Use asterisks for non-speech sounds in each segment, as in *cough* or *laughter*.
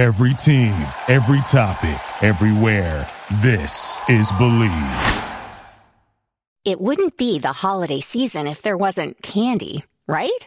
Every team, every topic, everywhere. This is Believe. It wouldn't be the holiday season if there wasn't candy, right?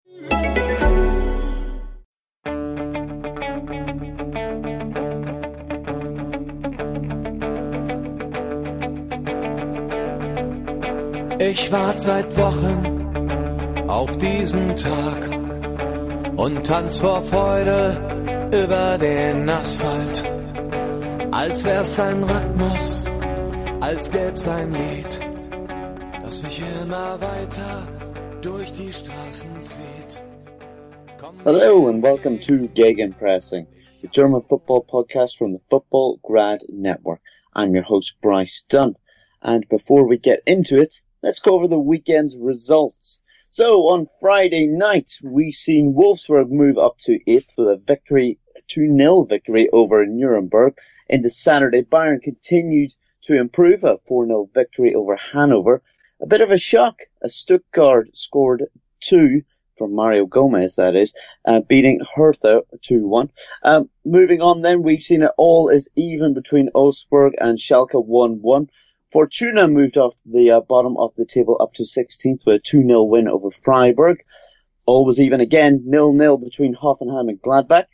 Ich warte seit Wochen auf diesen Tag und tanz vor Freude über den Asphalt. Als wär's ein Rhythmus, als gäb's ein Lied, das mich immer weiter durch die Straßen zieht. Hello and welcome to Gegenpressing, the German football podcast from the Football Grad Network. I'm your host Bryce Dunn, and before we get into it, let's go over the weekend's results. So on Friday night, we seen Wolfsburg move up to eighth with a victory, 2-0 victory over Nuremberg. Into Saturday, Bayern continued to improve a 4-0 victory over Hanover. A bit of a shock Stuttgart scored two from Mario Gomez, that is, uh, beating Hertha 2-1. Um, moving on then, we've seen it all is even between Augsburg and Schalke 1-1. Fortuna moved off the uh, bottom of the table up to 16th with a 2-0 win over Freiburg. All was even again, nil-nil between Hoffenheim and Gladbach.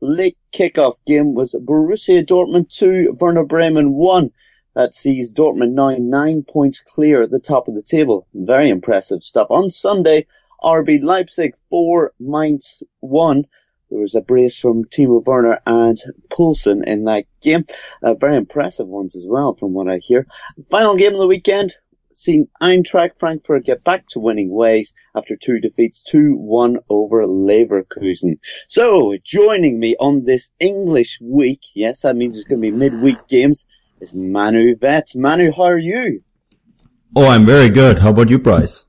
Late kickoff game was Borussia Dortmund 2, Werder Bremen 1. That sees Dortmund now nine points clear at the top of the table. Very impressive stuff. On Sunday, RB Leipzig 4, Mainz 1. There was a brace from Timo Werner and Poulsen in that game. Uh, very impressive ones as well, from what I hear. Final game of the weekend, seen Eintracht Frankfurt get back to winning ways after two defeats, 2-1 over Leverkusen. So, joining me on this English week, yes, that means it's going to be midweek games, is Manu Veth. Manu, how are you? Oh, I'm very good. How about you, Bryce?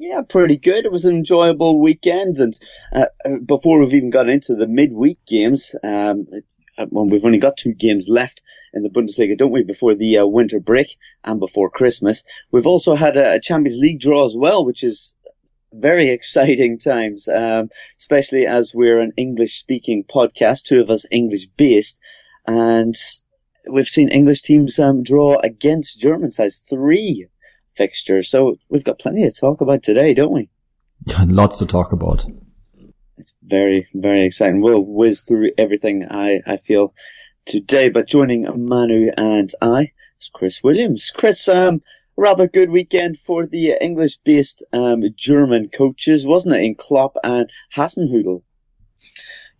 Yeah, pretty good. It was an enjoyable weekend, and uh, uh before we've even got into the midweek games, um, uh, well, we've only got two games left in the Bundesliga, don't we? Before the uh, winter break and before Christmas, we've also had a, Champions League draw as well, which is very *laughs* exciting times, um, especially as we're an English-speaking podcast, two of us English-based, and we've seen English teams um, draw against German sides, three fixture. So we've got plenty to talk about today, don't we? *laughs* Lots to talk about. It's very, very exciting. We'll whiz through everything I, I feel today, but joining Manu and I is Chris Williams. Chris, um, rather good weekend for the English-based um, German coaches, wasn't it, in Klopp and Hasenhüttl?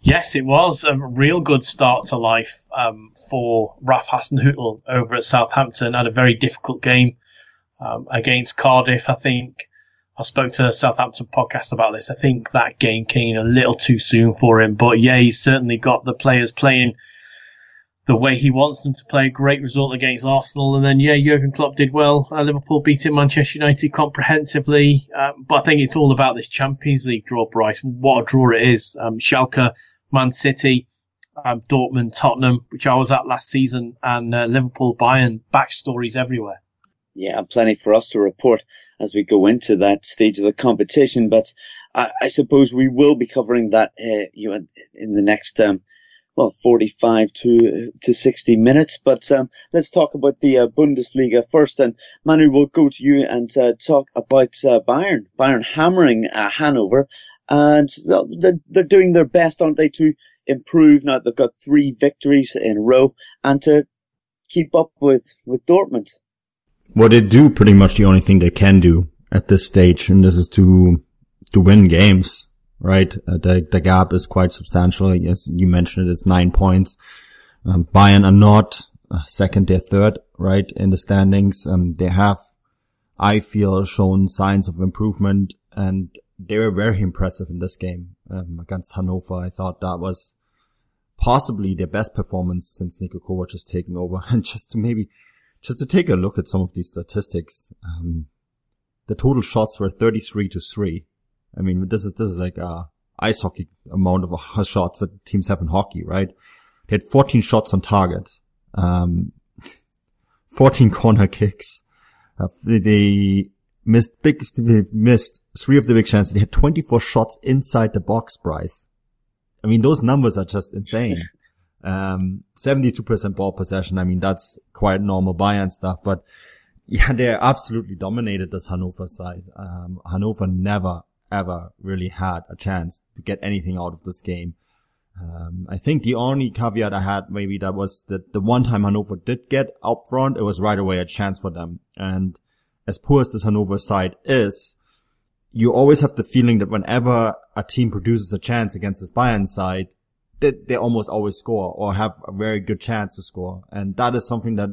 Yes, it was a real good start to life um, for Ralph Hasenhüttl over at Southampton. Had a very difficult game um, against Cardiff. I think I spoke to Southampton podcast about this. I think that game came a little too soon for him, but yeah, he's certainly got the players playing the way he wants them to play. Great result against Arsenal, and then yeah, Jurgen Klopp did well. Uh, Liverpool beating Manchester United comprehensively, um, but I think it's all about this Champions League draw, Bryce. What a draw it is! Um, Schalke, Man City. Um, Dortmund, Tottenham, which I was at last season, and uh, Liverpool, Bayern, backstories everywhere yeah, plenty for us to report as we go into that stage of the competition. But I, I suppose we will be covering that, uh, you know, in the next, um, well, 45 to to 60 minutes. But um, let's talk about the uh, Bundesliga first. And Manu, we'll go to you and uh, talk about uh, Bayern. Bayern hammering uh, Hanover, and well, they're they're doing their best, aren't they, to improve? Now they've got three victories in a row, and to keep up with with Dortmund well, they do pretty much the only thing they can do at this stage, and this is to to win games, right? Uh, the the gap is quite substantial. As you mentioned, it, it's nine points. Um, Bayern are not uh, second, they're third, right, in the standings. Um, they have, I feel, shown signs of improvement, and they were very impressive in this game um, against Hannover. I thought that was possibly their best performance since Niko Kovac has taken over, *laughs* and just to maybe just to take a look at some of these statistics, um, the total shots were 33 to 3. I mean, this is, this is like a ice hockey amount of *laughs* shots that teams have in hockey, right? They had 14 shots on target, um, *laughs* 14 corner kicks. Uh, they missed big, they missed three of the big chances. They had 24 shots inside the box, Bryce. I mean, those numbers are just insane. *laughs* Um, 72% ball possession. I mean, that's quite normal Bayern stuff, but yeah, *laughs* they absolutely dominated this Hannover side. Um, Hannover never, ever really had a chance to get anything out of this game. Um, I think the only caveat I had maybe that was that the one time Hannover did get up front, it was right away a chance for them. And as poor as this Hannover side is, you always have the feeling that whenever a team produces a chance against this Bayern side, that they almost always score or have a very good chance to score. And that is something that,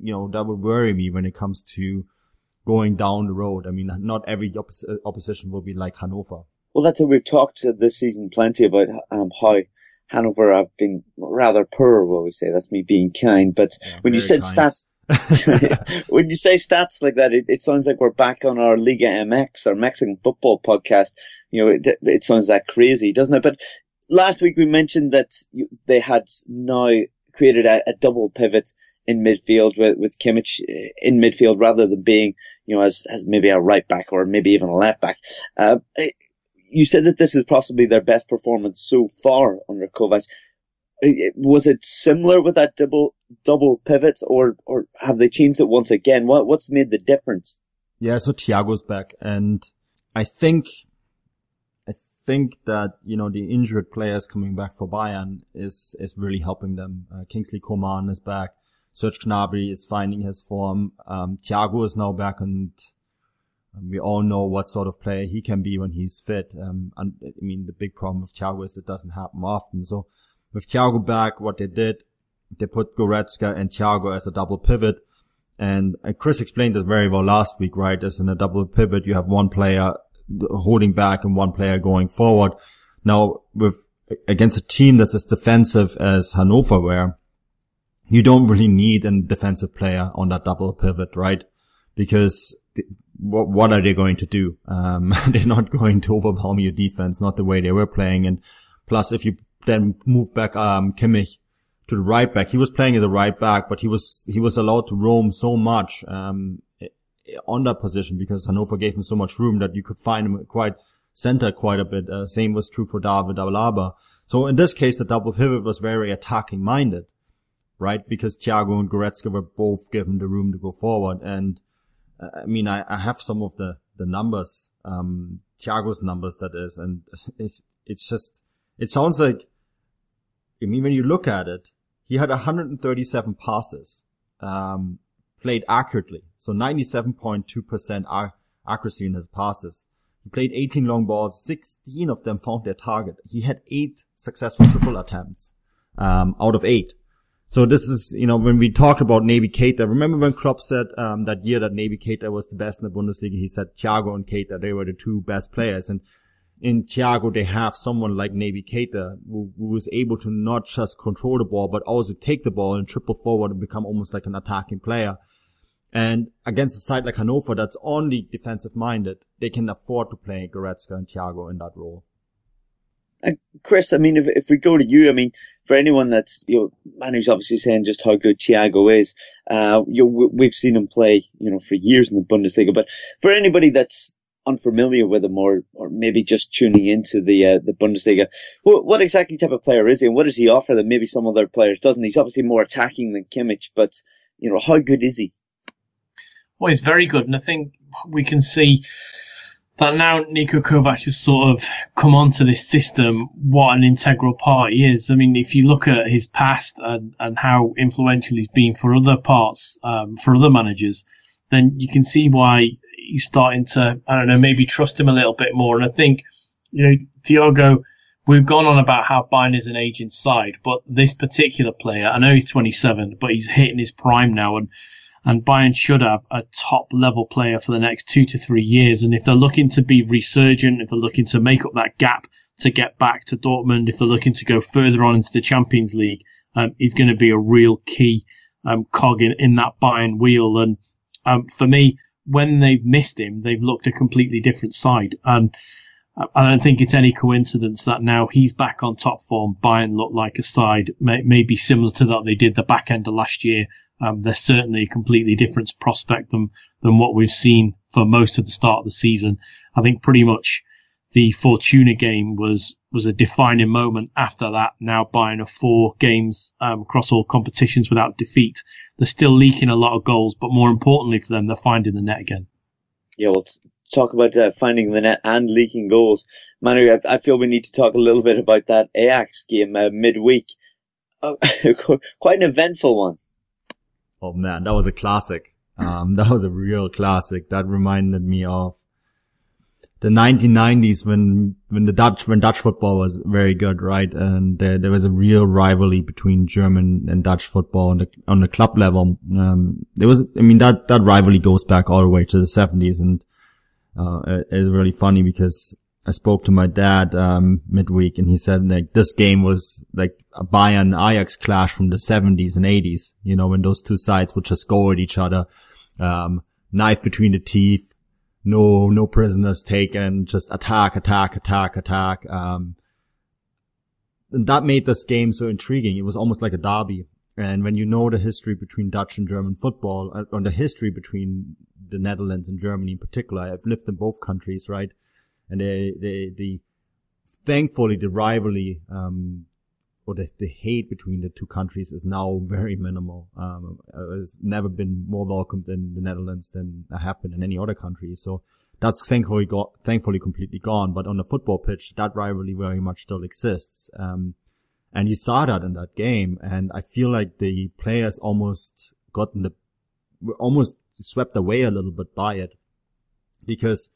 you know, that would worry me when it comes to going down the road. I mean, not every oppos- opposition will be like Hanover. Well, that's what we've talked this season plenty about um, how Hanover have been rather poor, will we say. That's me being kind. But yeah, when you said kind. stats, *laughs* when you say stats like that, it, it, sounds like we're back on our Liga MX, our Mexican football podcast. You know, it, it sounds that crazy, doesn't it? But last week we mentioned that they had now created a, a double pivot in midfield with, with Kimmich uh, in midfield rather than being, you know, as, as maybe a right back or maybe even a left back. Uh, you said that this is possibly their best performance so far under Kovac. Uh, was it similar with that double double pivot, or or have they changed it once again? What what's made the difference? Yeah, so Thiago's back, and I think think that you know the injured players coming back for Bayern is is really helping them. Uh, Kingsley Coman is back. Serge Gnabry is finding his form. Um, Thiago is now back, and um, we all know what sort of player he can be when he's fit. Um, and I mean, the big problem with Thiago is it doesn't happen often. So with Thiago back, what they did, they put Goretzka and Thiago as a double pivot. And Chris explained this very well last week, right? As in a double pivot, you have one player holding back and one player going forward. Now with against a team that's as defensive as Hanover were, you don't really need a defensive player on that double pivot, right? Because what, what are they going to do? Um, *laughs* they're not going to overwhelm your defense, not the way they were playing. And plus, if you then move back, um, Kimmich to the right back, he was playing as a right back, but he was, he was allowed to roam so much, um, on that position because Hannover gave him so much room that you could find him quite center quite a bit. Uh, same was true for David Alaba. So in this case, the double pivot was very attacking minded, right? Because Thiago and Goretzka were both given the room to go forward. And I mean, I, I have some of the, the numbers, um, Thiago's numbers that is, and *laughs* it's, it's just, it sounds like, I mean, when you look at it, he had 137 passes, um, played accurately. So 97.2% accuracy in his passes. He played 18 long balls, 16 of them found their target. He had eight successful triple attempts, um, out of eight. So this is, you know, when we talked about Naby Keita, remember when Klopp said, um, that year that Naby Keita was the best in the Bundesliga, he said Thiago and Keita, they were the two best players. And in Thiago, they have someone like Naby Keita who, who is able to not just control the ball, but also take the ball and triple forward and become almost like an attacking player. And against a side like Hannover that's only defensive minded, they can afford to play Goretzka and Thiago in that role. Uh, Chris, I mean, if, if we go to you, I mean, for anyone that's, you know, Manu's obviously saying just how good Thiago is, uh, you know, we've seen him play, you know, for years in the Bundesliga, but for anybody that's unfamiliar with him or, or maybe just tuning into the, uh, the Bundesliga, what, what exactly type of player is he and what does he offer that maybe some other players doesn't? He's obviously more attacking than Kimmich, but, you know, how good is he? Well, he's very good. And I think we can see, that now Niko Kovac has sort of come onto this system, what an integral part he is. I mean, if you look at his past and, and how influential he's been for other parts, um, for other managers, then you can see why he's starting to, I don't know, maybe trust him a little bit more. And I think, you know, Thiago, we've gone on about how Bayern is an aging side, but this particular player, I know he's 27, but he's hitting his prime now. And and Bayern should have a top level player for the next two to three years. And if they're looking to be resurgent, if they're looking to make up that gap to get back to Dortmund, if they're looking to go further on into the Champions League, um, he's going to be a real key um, cog in, in that Bayern wheel. And um, for me, when they've missed him, they've looked a completely different side. And I don't think it's any coincidence that now he's back on top form. Bayern look like a side may, maybe similar to that they did the back end of last year. Um, they're certainly a completely different prospect than, than what we've seen for most of the start of the season. I think pretty much the Fortuna game was was a defining moment. After that, now Bayern of four games um, across all competitions without defeat. They're still leaking a lot of goals, but more importantly for them, they're finding the net again. Yeah, well, talk about uh, finding the net and leaking goals. Manu, I, I, feel we need to talk a little bit about that Ajax game uh, midweek. Uh, *laughs* quite an eventful one. Oh man, that was a classic. Um, *laughs* that was a real classic. That reminded me of the 1990s when when the Dutch when Dutch football was very good, right? And there there was a real rivalry between German and Dutch football on the on the club level. Um, there was, I mean, that that rivalry goes back all the way to the 70s, and uh, it, it's really funny because I spoke to my dad um, midweek, and he said like this game was like a Bayern Ajax clash from the 70s and 80s. You know, when those two sides would just go at each other, um, knife between the teeth no, no prisoners taken, just attack, attack, attack, attack. Um, and that made this game so intriguing. It was almost like a derby. And when you know the history between Dutch and German football, uh, or the history between the Netherlands and Germany in particular, I've lived in both countries, right? And they, they, the, thankfully the rivalry, um, or the, the hate between the two countries is now very minimal. Um, it's never been more welcomed in the Netherlands than I have been in any other country. So that's thankfully thankfully completely gone. But on the football pitch, that rivalry very much still exists. Um, and you saw that in that game. And I feel like the players almost got in the, almost swept away a little bit by it because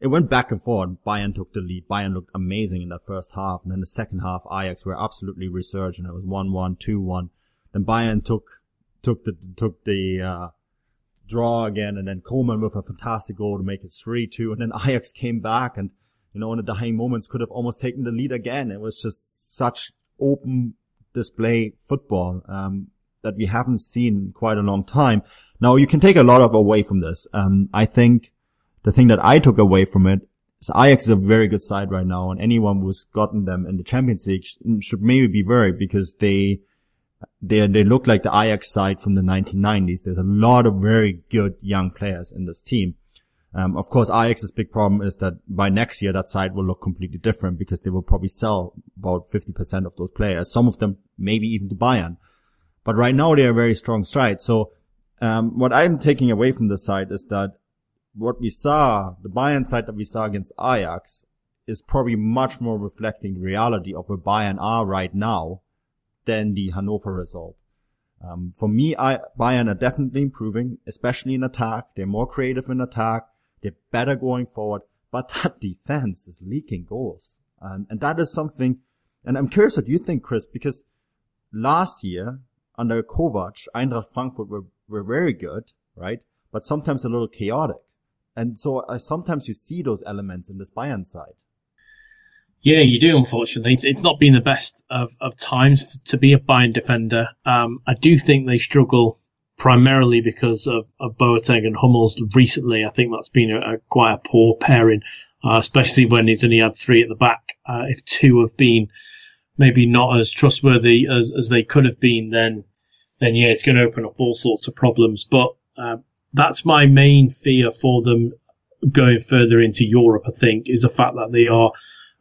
it went back and forth. Bayern took the lead. Bayern looked amazing in that first half. And then the second half, Ajax were absolutely resurgent. It was 1-1, 2-1. Then Bayern took, took the, took the, uh, draw again. And then Coman with a fantastic goal to make it 3-2. And then Ajax came back and, you know, in the dying moments could have almost taken the lead again. It was just such open display football, um, that we haven't seen quite a long time. Now you can take a lot of away from this. Um, I think, the thing that I took away from it is Ajax is a very good side right now, and anyone who's gotten them in the Champions League should maybe be worried because they they they look like the Ajax side from the 1990s. There's a lot of very good young players in this team. Um, of course, Ajax's big problem is that by next year that side will look completely different because they will probably sell about 50% of those players. Some of them maybe even to Bayern. But right now they are very strong stride. So um, what I'm taking away from this side is that what we saw, the Bayern side that we saw against Ajax, is probably much more reflecting the reality of where Bayern are right now than the Hanover result. Um, for me, I, Bayern are definitely improving, especially in attack. They're more creative in attack. They're better going forward, but *laughs* that defense is leaking goals. And that is something, and I'm curious what you think, Chris, because last year under Kovac, Eintracht Frankfurt were, were very good, right? But sometimes a little chaotic. And so uh, sometimes you see those elements in this Bayern side. Yeah, you do. Unfortunately, it's, not been the best of, of times to be a Bayern defender. Um, I do think they struggle primarily because of, of Boateng and Hummels recently. I think that's been a, a quite a poor pairing, uh, especially when he's only had three at the back. Uh, if two have been maybe not as trustworthy as, as they could have been, then then yeah, it's going to open up all sorts of problems. But uh, that's my main fear for them going further into Europe. I think is the fact that they are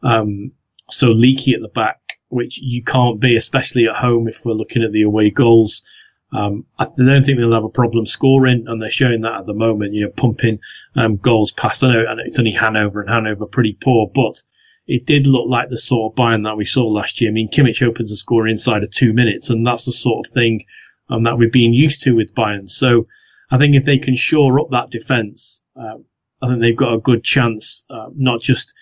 um, so leaky at the back, which you can't be, especially at home. If we're looking at the away goals, um, I don't think they'll have a problem scoring, and they're showing that at the moment. You know, pumping um, goals past. I know, and it's only Hanover, and Hanover pretty poor, but it did look like the sort of Bayern that we saw last year. I mean, Kimmich opens a score inside of two minutes, and that's the sort of thing um, that we've been used to with Bayern. So I think if they can shore up that defence, uh, I think they've got a good chance, uh, not just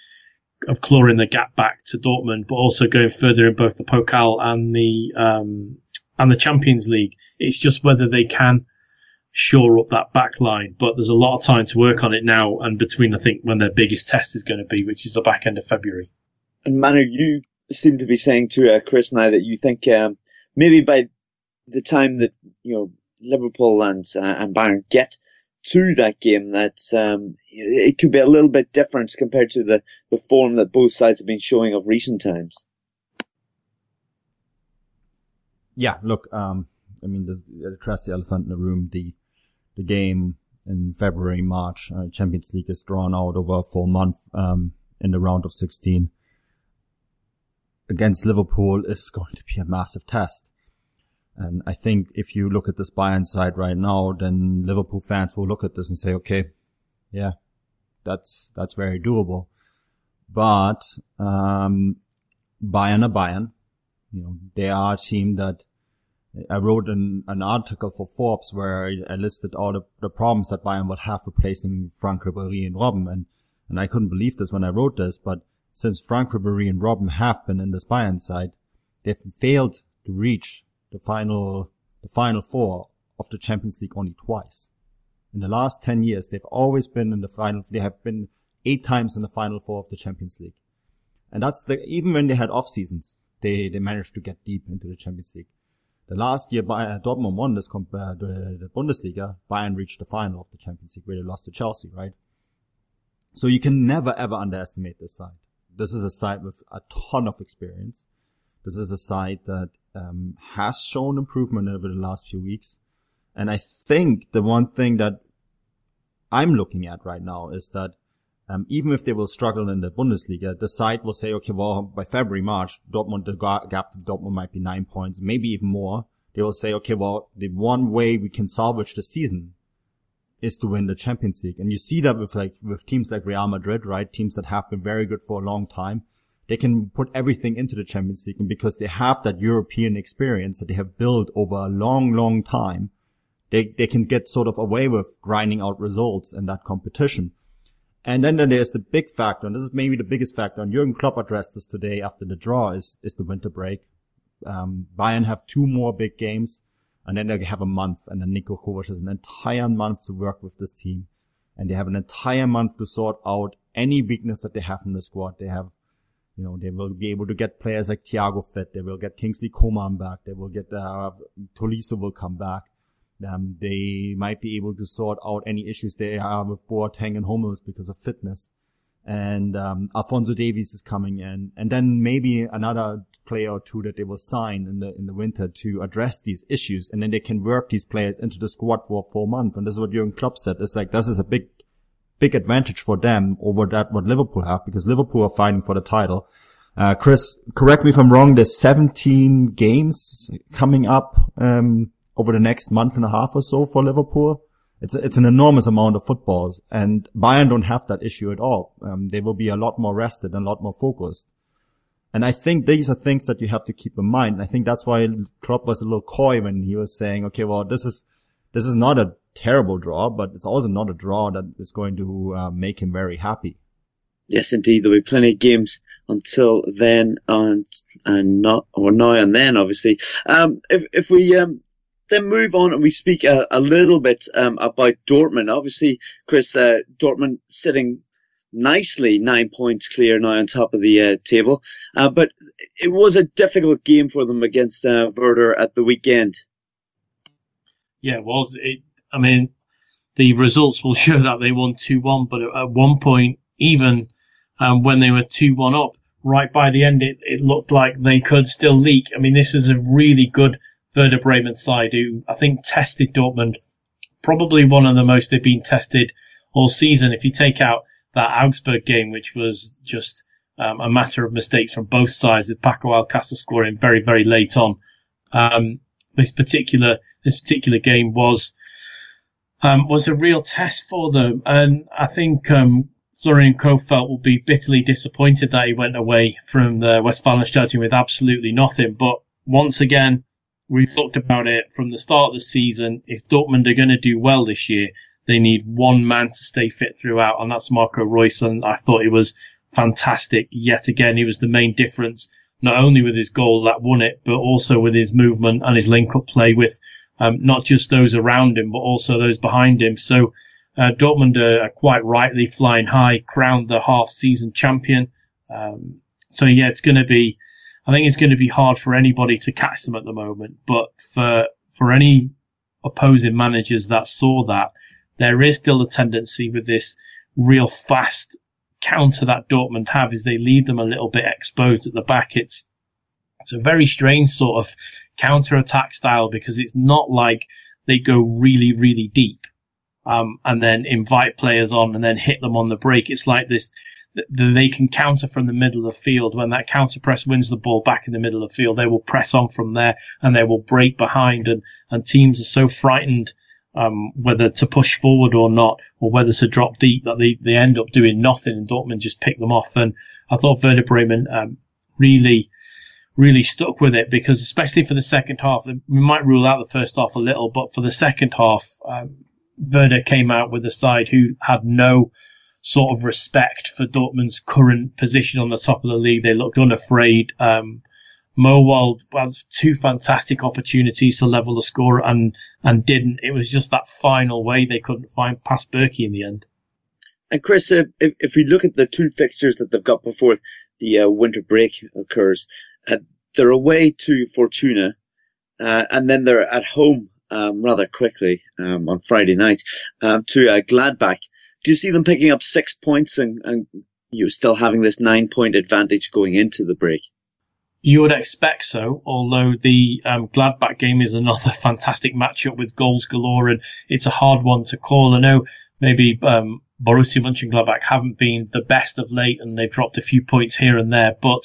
of clawing the gap back to Dortmund, but also going further in both the Pokal and the um, and the Champions League. It's just whether they can shore up that back line. But there's a lot of time to work on it now, and between I think when their biggest test is going to be, which is the back end of February. And Manu, you seem to be saying to uh, Chris and I that you think um, maybe by the time that you know Liverpool and uh, and Bayern get to that game, that um, it could be a little bit different compared to the, the form that both sides have been showing of recent times. Yeah, look, um, I mean, there's address the elephant in the room. The the game in February, March, uh, Champions League is drawn out over a full month um, in the round of 16 against Liverpool is *laughs* going to be a massive test. And I think if you look at this Bayern side right now, then Liverpool fans will look at this and say, okay, yeah, that's, that's very doable. But, um, Bayern are Bayern. You know, they are a team that I wrote an, an article for Forbes where I listed all the, the problems that Bayern would have replacing Franck Ribéry and Robben. And, and I couldn't believe this when I wrote this, but since Franck Ribéry and Robben have been in this Bayern side, they've failed to reach the final, the final four of the Champions League only twice. In the last 10 years, they've always been in the final, they have been eight times in the final four of the Champions League. And that's the, even when they had off seasons, they, they managed to get deep into the Champions League. The last year, Bayern, Dortmund won this, uh, the, the Bundesliga, Bayern reached the final of the Champions League where they lost to Chelsea, right? So you can never ever underestimate this side. This is a side with a ton of experience. This is a side that um, has shown improvement over the last few weeks. And I think the one thing that I'm looking at right now is that um, even if they will struggle in the Bundesliga, the side will say, okay, well, by February, March, Dortmund, the gap to Dortmund might be nine points, maybe even more. They will say, okay, well, the one way we can salvage the season is to win the Champions League. And you see that with like, with teams like Real Madrid, right? Teams that have been very good for a long time they can put everything into the Champions League and because they have that European experience that they have built over a long, long time, they, they can get sort of away with grinding out results in that competition. And then, then there's the big factor, and this is maybe the biggest factor, and Jurgen Klopp addressed this today after the draw, is, is the winter break. Um, Bayern have two more big games, and then they have a month, and then Niko Kovac has an entire month to work with this team. And they have an entire month to sort out any weakness that they have in the squad. They have you know, they will be able to get players like Thiago fit. They will get Kingsley Coman back. They will get, uh, Tolisso will come back. Um, they might be able to sort out any issues they have with Boateng and Hummels because of fitness. And, um, Alphonso Davies is coming in. And then maybe another player or two that they will sign in the, in the winter to address these issues. And then they can work these players into the squad for four months. And this is what Jurgen Klopp said. It's like, this is a big big advantage for them over that what Liverpool have because Liverpool are fighting for the title. Uh, Chris, correct me if I'm wrong. There's 17 games coming up um, over the next month and a half or so for Liverpool. It's it's an enormous amount of footballs, and Bayern don't have that issue at all. Um, they will be a lot more rested and a lot more focused. And I think these are things that you have to keep in mind. I think that's why Klopp was a little coy when he was saying, "Okay, well, this is this is not a terrible draw, but it's also not a draw that is going to uh, make him very happy. Yes, indeed. There'll be plenty of games until then, and and not or now and then, obviously. Um, if if we um then move on and we speak a, a little bit um about Dortmund. Obviously, Chris, uh, Dortmund sitting nicely nine points clear now on top of the uh, table, uh, but it was a difficult game for them against uh, Werder at the weekend. Yeah, it was. It I mean, the results will show that they won 2-1, but at one point, even um, when they were 2-1 up, right by the end, it, it looked like they could still leak. I mean, this is a really good Werder Bremen side who I think tested Dortmund, probably one of the most they've been tested all season. If you take out that Augsburg game, which was just um, a matter of mistakes from both sides, with Paco Alcacer scoring very, very late on. Um, this particular this particular game was um, was a real test for them. And I think um, Florian Kohfeldt will be bitterly disappointed that he went away from the Westfalenstadion with absolutely nothing. But once again, we talked about it from the start of the season. If Dortmund are going to do well this year, they need one man to stay fit throughout, and that's Marco Reus. And I thought he was fantastic. Yet again, he was the main difference, not only with his goal that won it, but also with his movement and his link-up play with um, not just those around him, but also those behind him. So uh, Dortmund are, quite rightly flying high, crowned the half-season champion. Um, so yeah, it's going to be, I think it's going to be hard for anybody to catch them at the moment. But for for any opposing managers that saw that, there is still a tendency with this real fast counter that Dortmund have is they leave them a little bit exposed at the back. It's it's a very strange sort of counter attack style because it's not like they go really really deep um, and then invite players on and then hit them on the break. It's like this they can counter from the middle of the field. When that counter press wins the ball back in the middle of the field, they will press on from there and they will break behind. And, and teams are so frightened um, whether to push forward or not, or whether to drop deep, that they, they end up doing nothing and Dortmund just pick them off. And I thought Werder Bremen um, really, really stuck with it because, especially for the second half, we might rule out the first half a little, but for the second half, um, Werder came out with a side who had no sort of respect for Dortmund's current position on the top of the league. They looked unafraid. Um, Möhwald had two fantastic opportunities to level the score and and didn't. It was just that final way they couldn't find past Bürki in the end. And Chris, uh, if, if we look at the two fixtures that they've got before the uh, winter break occurs, uh, they're away to Fortuna, uh, and then they're at home um, rather quickly um, on Friday night um, to uh, Gladbach. Do you see them picking up six points and, and you still having this nine point advantage going into the break? You would expect so, although the um, Gladbach game is another *laughs* fantastic matchup with goals galore, and it's a hard one to call. I know maybe um, Borussia Mönchengladbach haven't been the best of late, and they've dropped a few points here and there, but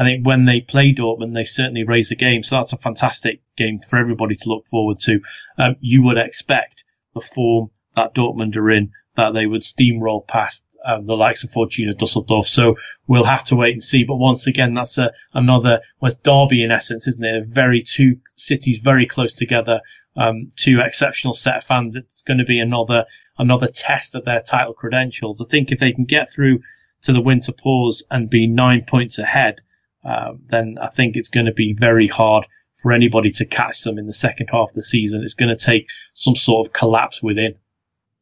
I think when they play Dortmund, they certainly raise the game. So that's a fantastic game for everybody to look forward to. Um, you would expect the form that Dortmund are in that they would steamroll past um, the likes of Fortuna Dusseldorf. So we'll have to wait and see. But once again, that's a, another West Derby in essence, isn't it? Very two cities very close together, um, two exceptional set of fans. It's going to be another another test of their title credentials. I think if they can get through to the winter pause and be nine points ahead, uh, then I think it's going to be very hard for anybody to catch them in the second half of the season. It's going to take some sort of collapse within.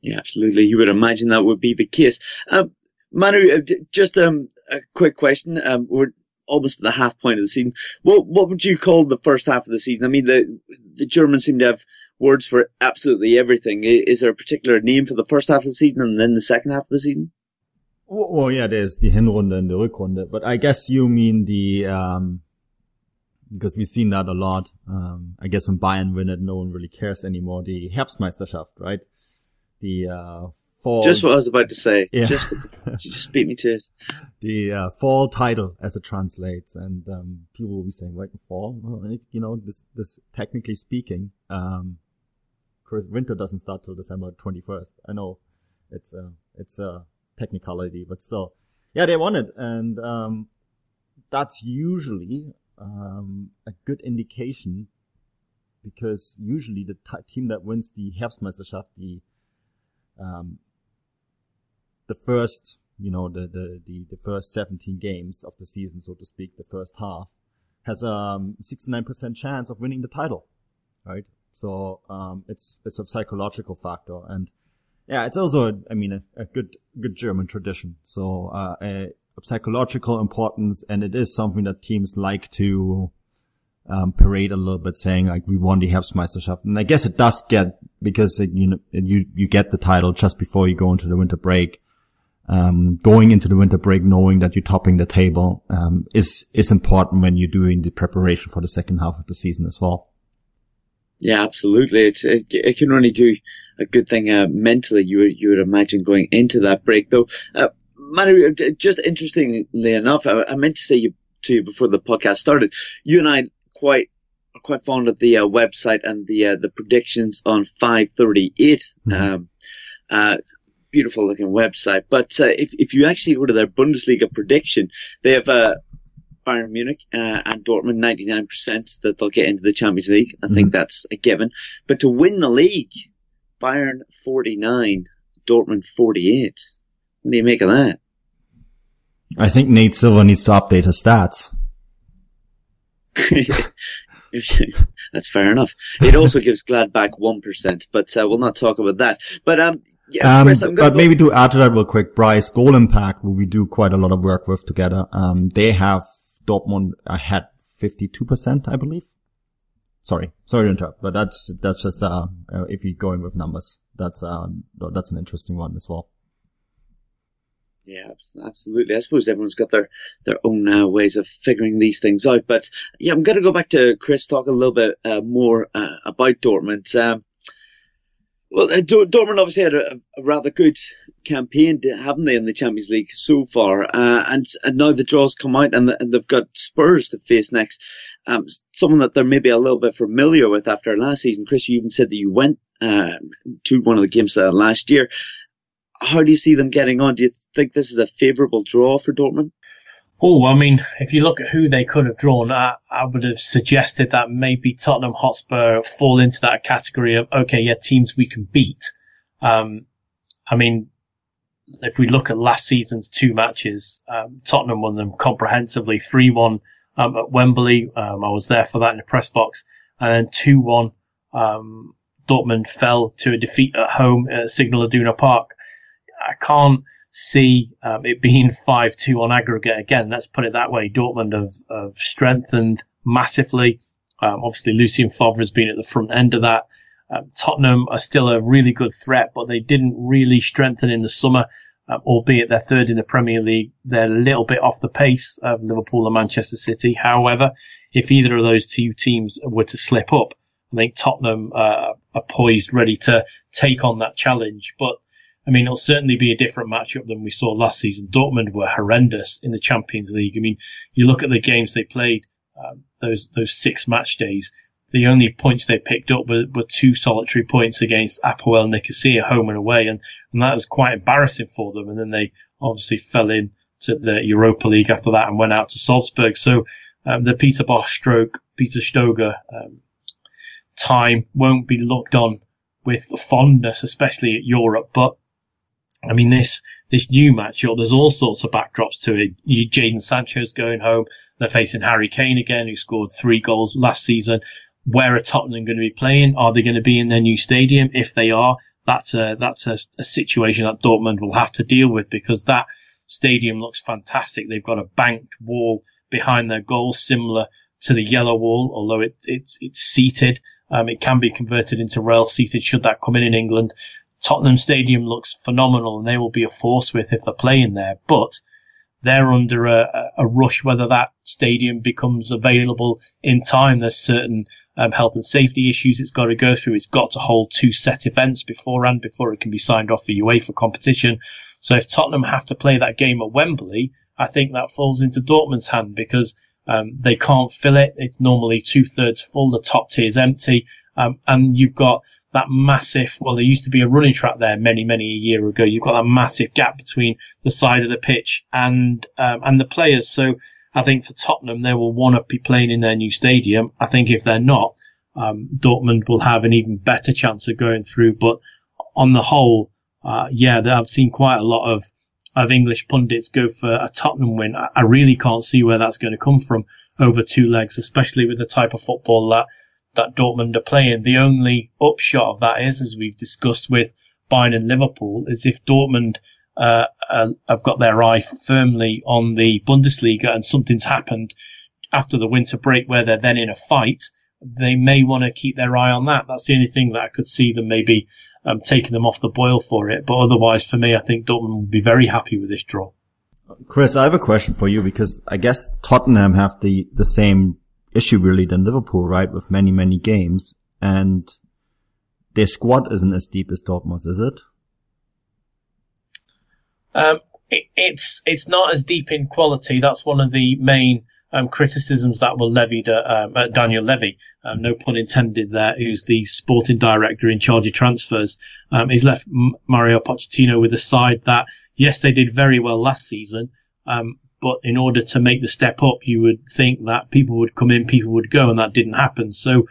Yeah, absolutely. You would imagine that would be the case. Um, Manu, uh, just um, a quick question. Um, we're almost at the half point of the season. What what would you call the first half of the season? I mean, the the Germans seem to have words for absolutely everything. Is there a particular name for the first half of the season and then the second half of the season? Well, yeah, there's the Hinrunde and the Rückrunde, but I guess you mean the um, because we've seen that a lot. Um, I guess when Bayern win it, no one really cares anymore. The Herbstmeisterschaft, right? the uh, fall. Just what I was about to say. Yeah. Just, *laughs* just beat me to it. The uh, fall title, as it translates, and um, people will be saying, "Like fall?" Well, you know, this, this technically speaking, um, winter doesn't start till December twenty first. I know it's a it's a technicality, but still, yeah, they won it, and um, that's usually um, a good indication because usually the t- team that wins the Herbstmeisterschaft, the um, the first, you know, the, the, the, the, first 17 games of the season, so to speak, the first half, has a um, 69% chance of winning the title, right? So, um, it's, it's a psychological factor. And yeah, it's also, I mean, a, a good, good German tradition. So, uh, a, a psychological importance, and it is something that teams like to, um, parade a little bit saying like we won the Herbstmeisterschaft. And I guess it does get because it, you know, you, you get the title just before you go into the winter break. Um, going into the winter break knowing that you're topping the table, um, is, is important when you're doing the preparation for the second half of the season as well. Yeah, absolutely. It's, it, it can only do a good thing, uh, mentally. You would, you would imagine going into that break though. Uh, Manu, just interestingly enough, I, I meant to say you, to you before the podcast started, you and I quite are quite fond of the uh, website and the uh, the predictions on 538. Mm-hmm. Um, uh, beautiful looking website. But uh, if if you actually go to their Bundesliga prediction, they have uh, Bayern Munich uh, and Dortmund 99% that they'll get into the Champions League. I mm-hmm. think that's a given. But to win the league, Bayern 49, Dortmund 48. What do you make of that? I think Nate Silver needs to update his stats. *laughs* That's fair enough. It also gives Gladbach one percent, but uh, we'll not talk about that. But um, yeah, um, Chris, but go- maybe to add to that real quick, Bryce Goal Impact, who we do quite a lot of work with together. Um, they have Dortmund had fifty two percent, I believe. sorry, sorry to interrupt, but that's that's just uh, uh if you're going with numbers, that's uh that's an interesting one as well. Yeah, absolutely. I suppose everyone's got their their own uh, ways of figuring these things out. But yeah, I'm going to go back to Chris talk a little bit uh, more uh, about Dortmund. Um, well, uh, Dortmund obviously had a, a, rather good campaign, haven't they, in the Champions League so far? Uh, and and now the draws come out, and, the, and they've got Spurs to face next. Um, someone that they're maybe a little bit familiar with after last season. Chris, you even said that you went uh, to one of the games uh, last year. How do you see them getting on? Do you think this is a favourable draw for Dortmund? Oh, I mean, if you look at who they could have drawn, I, I, would have suggested that maybe Tottenham Hotspur fall into that category of, okay, yeah, teams we can beat. Um, I mean, if we look at last season's two matches, um, Tottenham won them comprehensively 3-1 um, at Wembley. Um, I was there for that in the press box. And then 2-1, um, Dortmund fell to a defeat at home at Signal Iduna Park. I can't, see um, it being 5-2 on aggregate again. Let's put it that way. Dortmund have, have strengthened massively. Um, obviously, Lucien Favre has been at the front end of that. Um, Tottenham are still a really good threat, but they didn't really strengthen in the summer, um, albeit they're third in the Premier League. They're a little bit off the pace of Liverpool and Manchester City. However, if either of those two teams were to slip up, I think Tottenham uh, are poised, ready to take on that challenge. But I mean, it'll certainly be a different matchup than we saw last season. Dortmund were horrendous in the Champions League. I mean, you look at the games they played, um, those those six match days. The only points they picked up were, were two solitary points against Apoel Nicosia, home and away, and, and that was quite embarrassing for them. And then they obviously fell in to the Europa League after that and went out to Salzburg. So um, the Peter Bosz stroke, Peter Stoger um, time won't be looked on with fondness, especially at Europe. But I mean, this this new matchup, there's all sorts of backdrops to it. You, Jadon Sancho's going home. They're facing Harry Kane again, who scored three goals last season. Where are Tottenham going to be playing? Are they going to be in their new stadium? If they are, that's a that's a, a situation that Dortmund will have to deal with because that stadium looks fantastic. They've got a banked wall behind their goal, similar to the yellow wall, although it, it's it's seated. Um, it can be converted into rail seated should that come in in England. Tottenham Stadium looks phenomenal and they will be a force with if they're playing there, but they're under a, a rush whether that stadium becomes available in time. There's certain um, health and safety issues it's got to go through. It's got to hold two set events beforehand before it can be signed off for UEFA for competition. So if Tottenham have to play that game at Wembley, I think that falls into Dortmund's hand because um, they can't fill it. It's normally two thirds full. The top tier is empty. Um, and you've got that massive, well, there used to be a running track there many, many a year ago. You've got that massive gap between the side of the pitch and, um, and the players. So I think for Tottenham, they will want to be playing in their new stadium. I think if they're not, um, Dortmund will have an even better chance of going through. But on the whole, uh, yeah, I've seen quite a lot of, of English pundits go for a Tottenham win. I, I really can't see where that's going to come from over two legs, especially with the type of football that that Dortmund are playing. The only upshot of that is, as we've discussed with Bayern and Liverpool, is if Dortmund uh, uh, have got their eye firmly on the Bundesliga and something's happened after the winter break where they're then in a fight, they may want to keep their eye on that. That's the only thing that I could see them maybe um, taking them off the boil for it. But otherwise, for me, I think Dortmund will be very happy with this draw. Chris, I have a question for you because I guess Tottenham have the, the same issue really than Liverpool, right? With many, many games and their squad isn't as deep as Dortmund's, is it? Um, it, it's, it's not as deep in quality. That's one of the main um, criticisms that were levied at, um, at Daniel Levy, um, no pun intended there, who's the sporting director in charge of transfers. Um, he's left Mario Pochettino with a side that, yes, they did very well last season, um, but in order to make the step up, you would think that people would come in, people would go, and that didn't happen. So,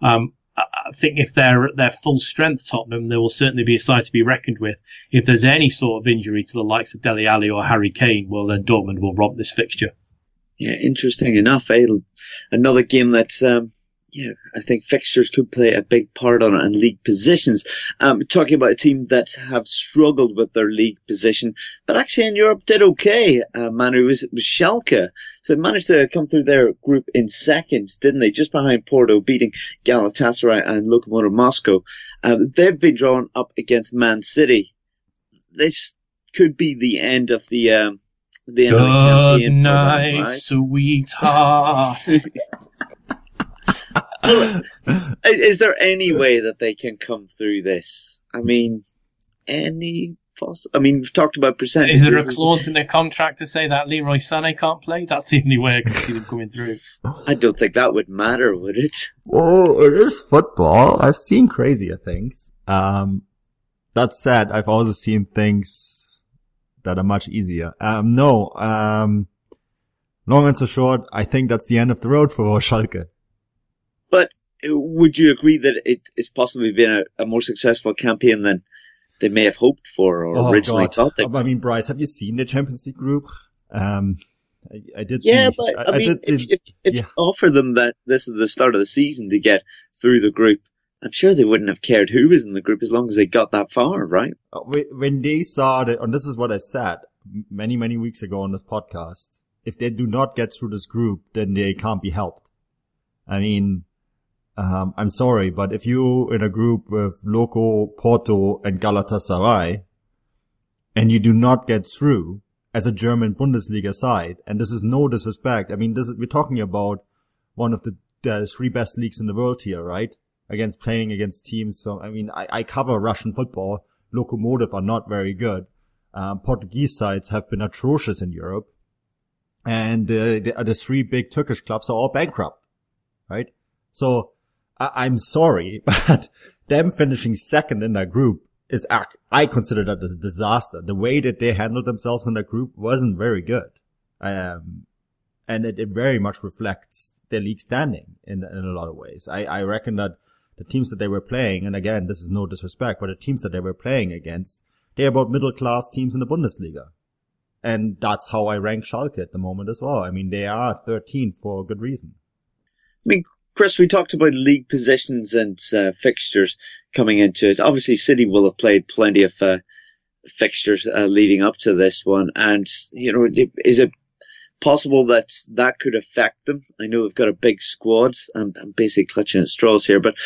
um, I think if they're at their full strength, Tottenham, there will certainly be a side to be reckoned with. If there's any sort of injury to the likes of Dele Alli or Harry Kane, well, then Dortmund will romp this fixture. Yeah, interesting enough. Eh? Another game that um, yeah, I think fixtures could play a big part on it and league positions. Um, talking about a team that have struggled with their league position, but actually in Europe did okay. Uh, Manu was, was Schalke. So managed to come through their group in second, didn't they? Just behind Porto, beating Galatasaray and Lokomotiv Moscow. Um, they've been drawn up against Man City. This could be the end of the, um, the end Good of the campaign. night, them, right? sweetheart. *laughs* *laughs* Is there any way that they can come through this? I mean, any poss- I mean, we've talked about percentages. Is there a clause in their contract to say that Leroy Sané can't play? That's the only way I can see them coming through. I don't think that would matter, would it? Oh, it is football. I've seen crazier things. Um, that said, I've also seen things that are much easier. Um, no, um, long and so short, I think that's the end of the road for Schalke. Would you agree that it has possibly been a, a more successful campaign than they may have hoped for or originally thought they? I mean, Bryce, have you seen the Champions League group? Um, I, I did. Yeah, see- but I, mean, did- if, if, if yeah. offer them that this is the start of the season to get through the group, I'm sure they wouldn't have cared who was in the group as long as they got that far, right? Uh, when they saw that, and this is what I said many, many weeks ago on this podcast, if they do not get through this group, then they can't be helped. I mean, um, I'm sorry, but if you're in a group with Loco, Porto, and Galatasaray, and you do not get through as a German Bundesliga side, and this is no disrespect. I mean, this is, we're talking about one of the, the three best leagues in the world here, right? Against playing against teams. So, I mean, I, I cover Russian football. Lokomotiv are not very good. Um, Portuguese sides have been atrocious in Europe. And uh, the, the three big Turkish clubs are all bankrupt, right? So I, I'm sorry, *laughs* but them finishing second in that group is, I consider that a disaster. The way that they handled themselves in that group wasn't very good. Um, and it, it very much reflects their league standing in, in a lot of ways. I, I reckon that the teams that they were playing, and again, this is no disrespect, but the teams that they were playing against, they're about middle class teams in the Bundesliga. And that's how I rank Schalke at the moment as well. I mean, they are 13 for a good reason. I mean, Chris, we talked about league positions and uh, fixtures coming into it. Obviously, City will have played plenty of uh, fixtures uh, leading up to this one, and you know, is it possible that that could affect them? I know they've got a big squad. I'm, I'm basically clutching at straws here, but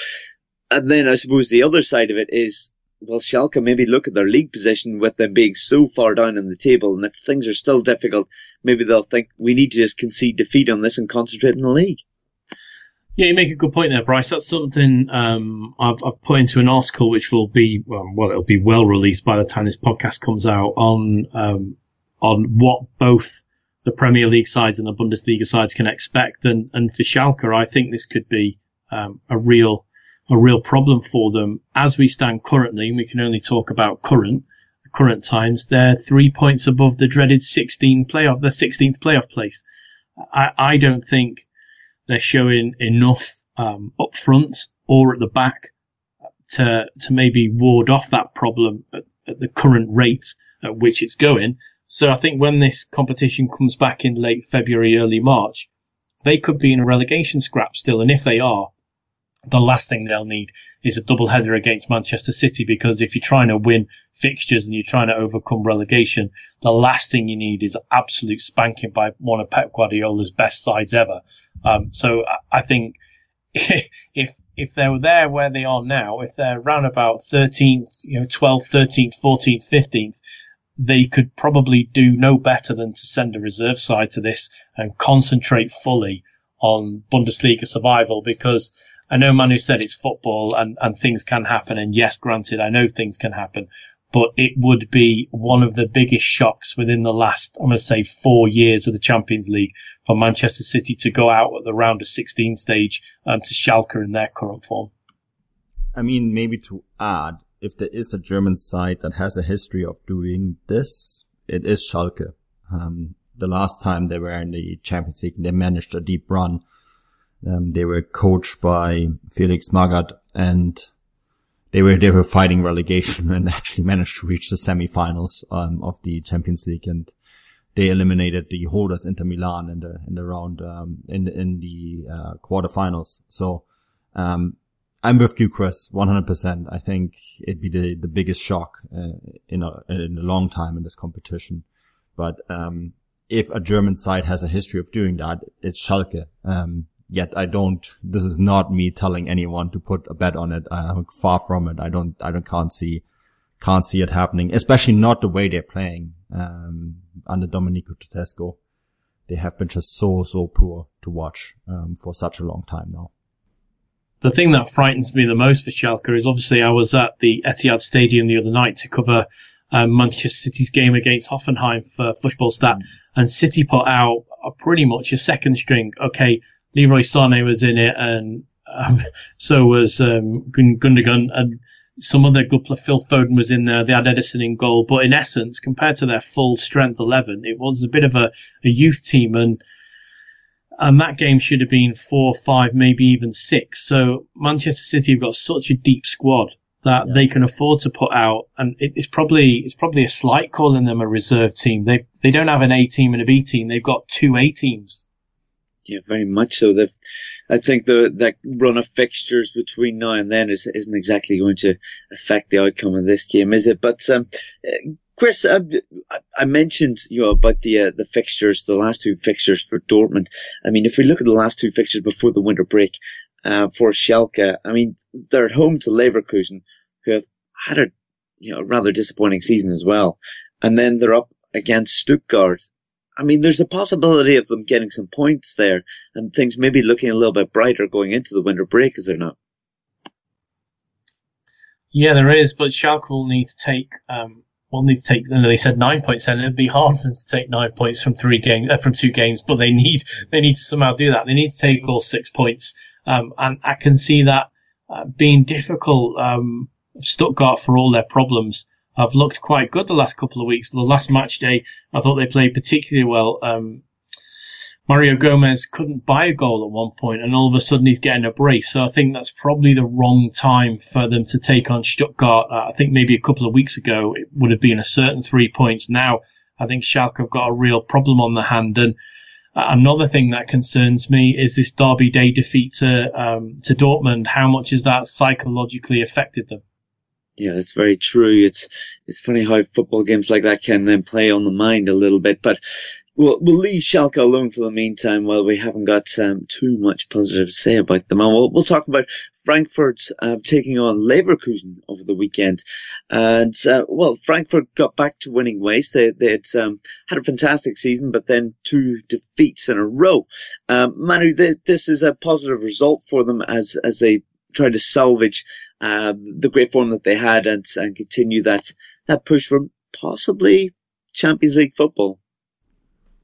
and then I suppose the other side of it is. Well, Schalke maybe look at their league position with them being so far down in the table, and if things are still difficult, maybe they'll think we need to just concede defeat on this and concentrate in the league. Yeah, you make a good point there, Bryce. That's something um, I've, I've put into an article which will be um, well, it'll be well released by the time this podcast comes out on um, on what both the Premier League sides and the Bundesliga sides can expect. And and for Schalke, I think this could be um, a real a real problem for them as we stand currently. We can only talk about current current times. They're three points above the dreaded 16 playoff, the 16th playoff place. I, I don't think they're showing enough um, up front or at the back to to maybe ward off that problem at, at the current rate at which it's going. So I think when this competition comes back in late February, early March, they could be in a relegation scrap still. And if they are, the last thing they'll need is a double header against Manchester City because if you're trying to win fixtures and you're trying to overcome relegation, the last thing you need is absolute spanking by one of Pep Guardiola's best sides ever. Um, so I- think *laughs* if if they were there where they are now, if they're around about 13th, you know, 12th, 13th, 14th, 15th, they could probably do no better than to send a reserve side to this and concentrate fully on Bundesliga survival because I know Manu said it's football and, and things can happen. And yes, granted, I know things can happen, but it would be one of the biggest shocks within the last, I'm going to say four years of the Champions League for Manchester City to go out at the round of 16 stage um, to Schalke in their current form. I mean, maybe to add, if there is a German side that has a history of doing this, it is Schalke. Um, the last time they were in the Champions League, they managed a deep run. Um, they were coached by Felix Magath and they were, they were fighting relegation *laughs* and actually managed to reach the semifinals, um, of the Champions League and they eliminated the holders Inter Milan in the, in the round, um, in, in the, uh, quarterfinals. So, Um, I'm with you, Chris, 100%. I think it'd be the, the biggest shock uh, in, a, in a long time in this competition. But um, if a German side has a history of doing that, it's Schalke. Um, yet I don't, this is not me telling anyone to put a bet on it. I'm far from it. I don't, I don't, can't see, can't see it happening, especially not the way they're playing, um, under Domenico Tedesco. They have been just so, so poor to watch, um, for such a long time now. The thing that frightens me the most for Schalke is obviously I was at the Etihad Stadium the other night to cover um, Manchester City's game against Hoffenheim for Fußballstat, mm. and City put out a pretty much a second string. Okay, Leroy Sané was in it, and um, so was um, Gundogan, and some other good player. Phil Foden was in there. They had Ederson in goal, but in essence, compared to their full strength eleven, it was a bit of a, a youth team, and and that game should have been four, five, maybe even six. So Manchester City have got such a deep squad that yeah. they can afford to put out, and it, it's probably it's probably a slight calling them a reserve team. They they don't have an A team and a B team. They've got two A teams. Yeah, very much so. That I think the that run of fixtures between now and then is isn't exactly going to affect the outcome of this game, is it? But um, Chris, uh, I mentioned you know about the uh, the fixtures, the last two fixtures for Dortmund. I mean, if we look at the last two fixtures before the winter break uh, for Schalke, I mean they're at home to Leverkusen, who have had a you know rather disappointing season as well, and then they're up against Stuttgart. I mean, there's a possibility of them getting some points there, and things maybe looking a little bit brighter going into the winter break, is there not? Yeah, there is, but Schalke will need to take um, will need to take. You know, they said nine points, and it'd be hard for them to take nine points from three games, uh, from two games. But they need they need to somehow do that. They need to take all six points, um, and I can see that uh, being difficult. Um, Stuttgart, for all their problems, have looked quite good the last couple of weeks. The last match day, I thought they played particularly well. Um, Mario Gomez couldn't buy a goal at one point, and all of a sudden he's getting a brace. So I think that's probably the wrong time for them to take on Stuttgart. Uh, I think maybe a couple of weeks ago it would have been a certain three points. Now I think Schalke have got a real problem on the hand. And uh, another thing that concerns me is this Derby Day defeat to um, to Dortmund. How much has that psychologically affected them? Yeah, it's very true. It's it's funny how football games like that can then play on the mind a little bit. But we'll we'll leave Schalke alone for the meantime while we haven't got um, too much positive to say about them. And we'll we'll talk about Frankfurt uh, taking on Leverkusen over the weekend. And uh, well, Frankfurt got back to winning ways. They they had um, had a fantastic season, but then two defeats in a row. Um, Manu, they, this is a positive result for them as as they try to salvage uh, the great form that they had and, and continue that, that push for possibly Champions League football.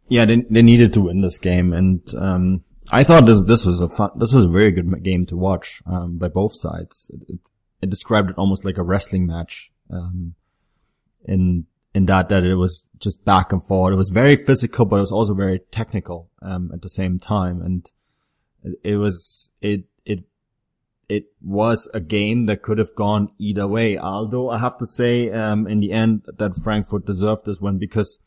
Yeah, they, they needed to win this game. And, um, I thought this, this was a fun, this was a very good game to watch, um, by both sides. It, it, it, described it almost like a wrestling match, um, in, in that, that it was just back and forth. It was very physical, but it was also very technical, um, at the same time. And it, it was, it, it was a game that could have gone either way. Although I have to say, um, in the end that Frankfurt deserved this one because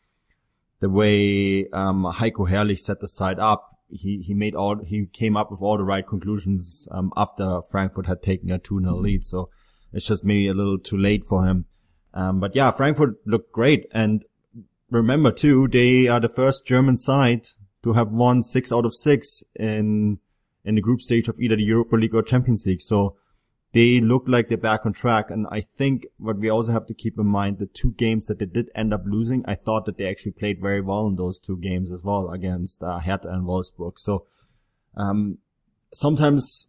the way, um, Heiko Herrlich set the side up, he, he made all, he came up with all the right conclusions, um, after Frankfurt had taken a 2-0 lead. So it's just maybe a little too late for him. Um, but yeah, Frankfurt looked great. And remember too, they are the first German side to have won six out of six in in the group stage of either the Europa League or Champions League. So they look like they're back on track. And I think what we also have to keep in mind, the two games that they did end up losing, I thought that they actually played very well in those two games as well against uh, Hertha and Wolfsburg. So, um, sometimes,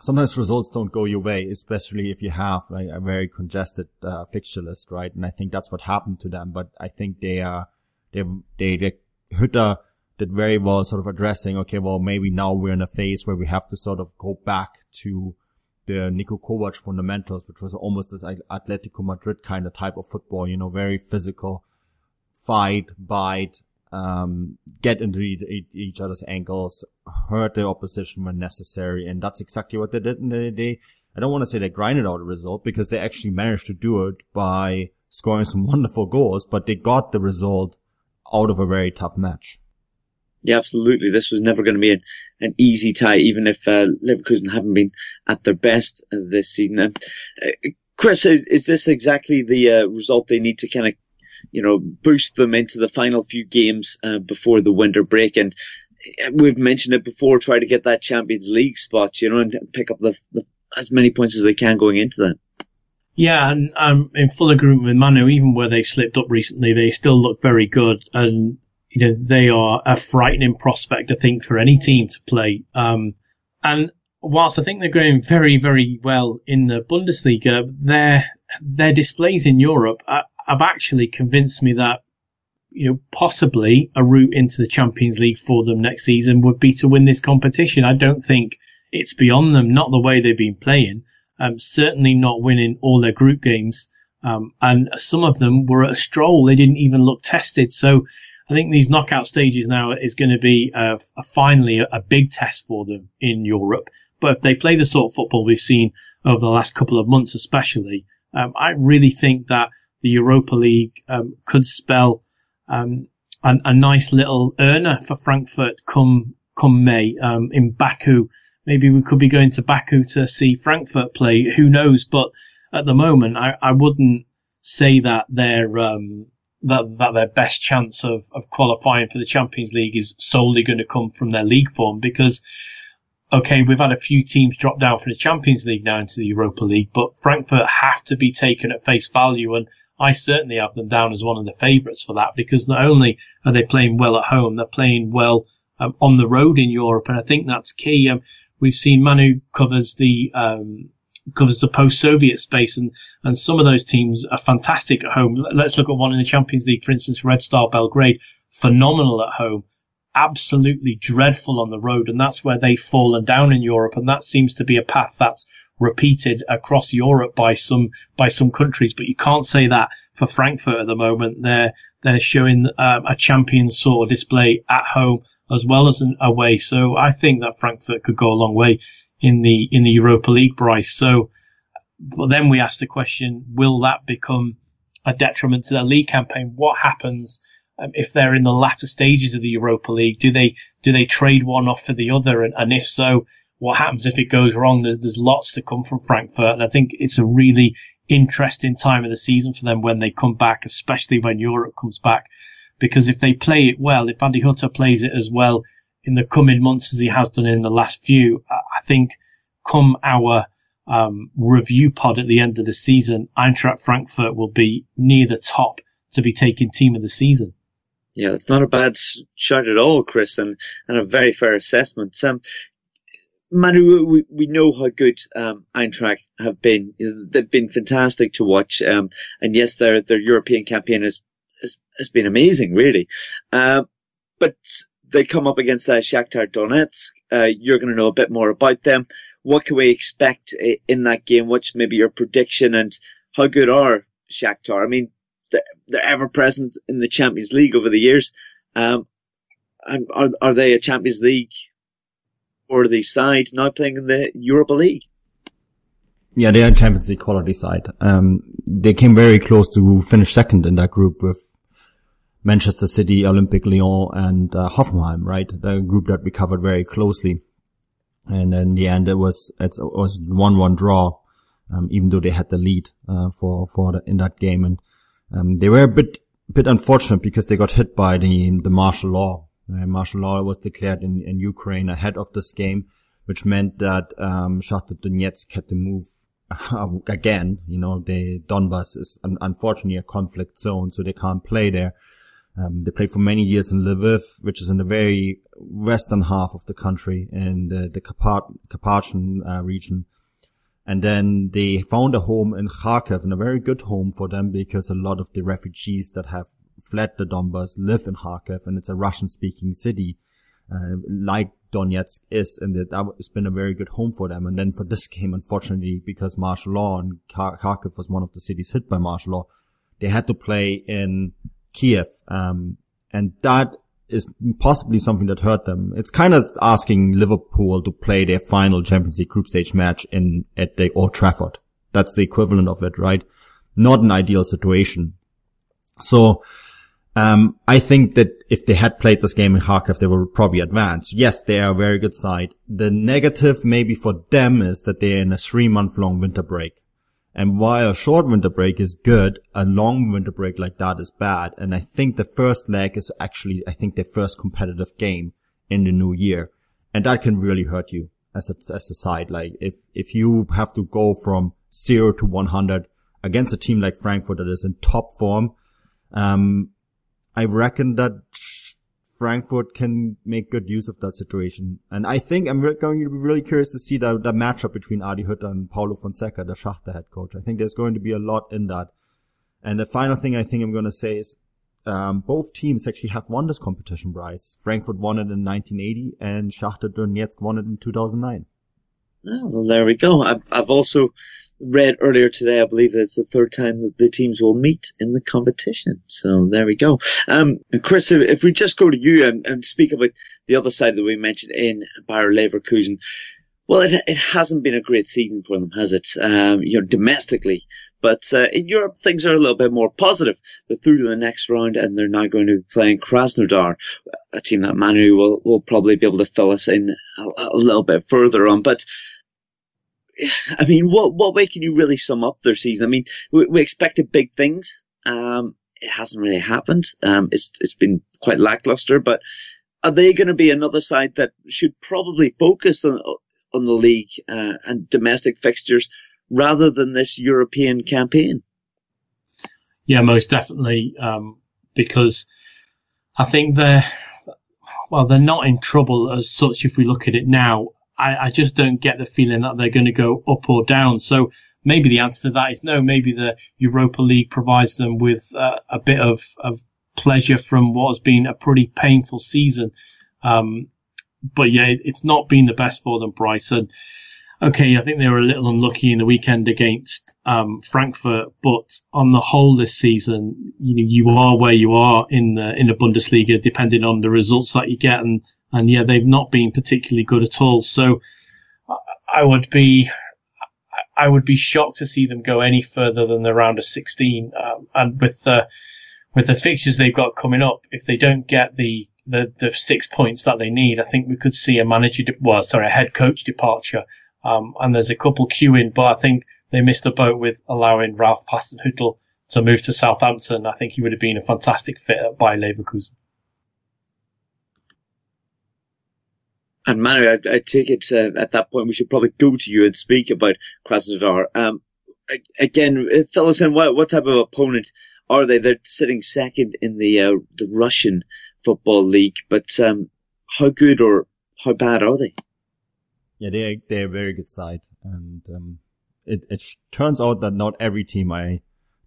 sometimes results don't go your way, especially if you have like, a very congested, uh, fixture list, right? And I think that's what happened to them. But I think they are, they, they, they, Hütter did very well sort of addressing, okay, well, maybe now we're in a phase where we have to sort of go back to the Niko Kovac fundamentals, which was almost this Atletico Madrid kind of type of football, you know, very physical, fight, bite, um, get into each other's ankles, hurt the opposition when necessary. And that's exactly what they did in the day. I don't want to say they grinded out a result because they actually managed to do it by scoring some wonderful goals, but they got the result out of a very tough match. Yeah, absolutely. This was never going to be an, an easy tie, even if uh, Leverkusen haven't been at their best this season. Uh, Chris, is, is this exactly the uh, result they need to kind of, you know, boost them into the final few games uh, before the winter break? And uh, we've mentioned it before, try to get that Champions League spot, you know, and pick up the, the as many points as they can going into that. Yeah, and I'm in full agreement with Manu. Even where they slipped up recently, they still look very good, and you know they are a frightening prospect, I think, for any team to play. Um, and whilst I think they're going very, very well in the Bundesliga, their their displays in Europe have actually convinced me that you know possibly a route into the Champions League for them next season would be to win this competition. I don't think it's beyond them, not the way they've been playing. Um, certainly not winning all their group games. Um, and some of them were at a stroll. They didn't even look tested. So I think these knockout stages now is going to be a, a finally a, a, big test for them in Europe. But if they play the sort of football we've seen over the last couple of months, especially, um, I really think that the Europa League um, could spell um, a, a, nice little earner for Frankfurt come come May um, in Baku. Maybe we could be going to Baku to see Frankfurt play. Who knows? But at the moment, I, I wouldn't say that their um, that that their best chance of, of qualifying for the Champions League is solely going to come from their league form because okay, we've had a few teams drop down from the Champions League now into the Europa League, but Frankfurt have to be taken at face value. And I certainly have them down as one of the favourites for that because not only are they playing well at home, they're playing well um, on the road in Europe. And I think that's key. Um, we've seen Manu covers the, um, covers the post-Soviet space and, and some of those teams are fantastic at home. Let's look at one in the Champions League, for instance, Red Star Belgrade, phenomenal at home absolutely dreadful on the road, and that's where they've fallen down in Europe. And that seems to be a path that's repeated across Europe by some by some countries. But you can't say that for Frankfurt at the moment. They're they're showing um, a champion sort of display at home as well as an away. So I think that Frankfurt could go a long way in the in the Europa League, Bryce. So, but then we ask the question: Will that become a detriment to their league campaign? What happens? um, if they're in the latter stages of the Europa League? Do they do they trade one off for the other? And, and if so, what happens if it goes wrong? There's there's lots to come from Frankfurt, and I think it's a really interesting time of the season for them when they come back, especially when Europe comes back. Because if they play it well, if Adi Hütter plays it as well in the coming months as he has done in the last few, I think come our um, review pod at the end of the season, Eintracht Frankfurt will be near the top to be taking team of the season. Yeah, it's not a bad shot at all, Chris, and, and a very fair assessment. Um, Manu, we, we know how good um, Eintracht have been. They've been fantastic to watch. Um, and yes, their their European campaign has has, has been amazing, really. Uh, but they come up against uh, Shakhtar Donetsk. Uh, you're going to know a bit more about them. What can we expect in that game? What's maybe your prediction and how good are Shakhtar? I mean, their ever presence in the Champions League over the years. Um, and are are they a Champions League or the side now playing in the Europa League? Yeah, they are a Champions League quality side. Um, they came very close to finish second in that group with Manchester City, Olympic Lyon, and uh, Hoffenheim, right? The group that we covered very closely. And in the end, it was it was one one draw, um, even though they had the lead uh, for for the, in that game. And um, they were a bit bit unfortunate because they got hit by the the martial law. Uh, martial law was declared in, in Ukraine ahead of this game, which meant that um, Shakhtar Donetsk had to move *laughs* again. You know, the Donbas is un- unfortunately a conflict zone, so they can't play there. Um, they played for many years in Lviv, which is in the very western half of the country in the, the Carpathian uh, region. And then they found a home in Kharkiv and a very good home for them because a lot of the refugees that have fled the Donbass live in Kharkiv and it's a Russian speaking city, uh, like Donetsk is. And that has been a very good home for them. And then for this game, unfortunately, because martial law and Kharkiv was one of the cities hit by martial law, they had to play in Kiev. Um, and that is possibly something that hurt them. It's kind of asking Liverpool to play their final Champions League group stage match in at the Old Trafford. That's the equivalent of it, right? Not an ideal situation. So Um, I think that if they had played this game in Kharkiv, they would probably advance. Yes, they are a very good side. The negative maybe for them is that they're in a three month long winter break. And while a short winter break is good, a long winter break like that is bad. And I think the first leg is actually, I think, their first competitive game in the new year. And that can really hurt you as a, as a side. Like if, if you have to go from zero to 100 against a team like Frankfurt that is in top form, um, I reckon that Frankfurt can make good use of that situation. And I think I'm going to be really curious to see the, the matchup between Adi Hütter and Paulo Fonseca, the Shakhtar head coach. I think there's going to be a lot in that. And the final thing I think I'm going to say is, um, both teams actually have won this competition, Bryce. Frankfurt won it in 1980 and Shakhtar Donetsk won it in 2009. Oh, well, there we go. I've, I've also read earlier today, I believe it's the third time that the teams will meet in the competition. So there we go. Um, Chris, if we just go to you and, and speak about the other side that we mentioned in Bayer Leverkusen, well, it, it hasn't been a great season for them, has it? Um, you know, domestically. But uh, in Europe, things are a little bit more positive. They're through to the next round, and they're now going to be playing Krasnodar, a team that Manu will, will probably be able to fill us in a, a little bit further on. But I mean, what what way can you really sum up their season? I mean, we, we expected big things. Um, it hasn't really happened. Um, it's it's been quite lackluster. But are they going to be another side that should probably focus on on the league uh, and domestic fixtures rather than this European campaign? Yeah, most definitely. Um, because I think they're well, they're not in trouble as such if we look at it now. I, I just don't get the feeling that they're going to go up or down. So maybe the answer to that is no. Maybe the Europa League provides them with uh, a bit of, of pleasure from what has been a pretty painful season. Um, but yeah, it's not been the best for them, Bryson. Okay, I think they were a little unlucky in the weekend against um, Frankfurt, but on the whole this season, you know, you are where you are in the in the Bundesliga, depending on the results that you get, and and yeah, they've not been particularly good at all. So I would be, I would be shocked to see them go any further than the round of 16. Um, and with the, with the fixtures they've got coming up, if they don't get the, the, the six points that they need, I think we could see a manager, de- well, sorry, a head coach departure. Um, and there's a couple queuing, but I think they missed the boat with allowing Ralph Hasenhüttl to move to Southampton. I think he would have been a fantastic fit at Bayer Leverkusen. And Manu, I, I take it uh, at that point we should probably go to you and speak about Krasnodar. Um, again, uh, fill us in. What, what type of opponent are they? They're sitting second in the uh, the Russian football league, but um, how good or how bad are they? Yeah, they're they're a very good side, and um, it it turns out that not every team I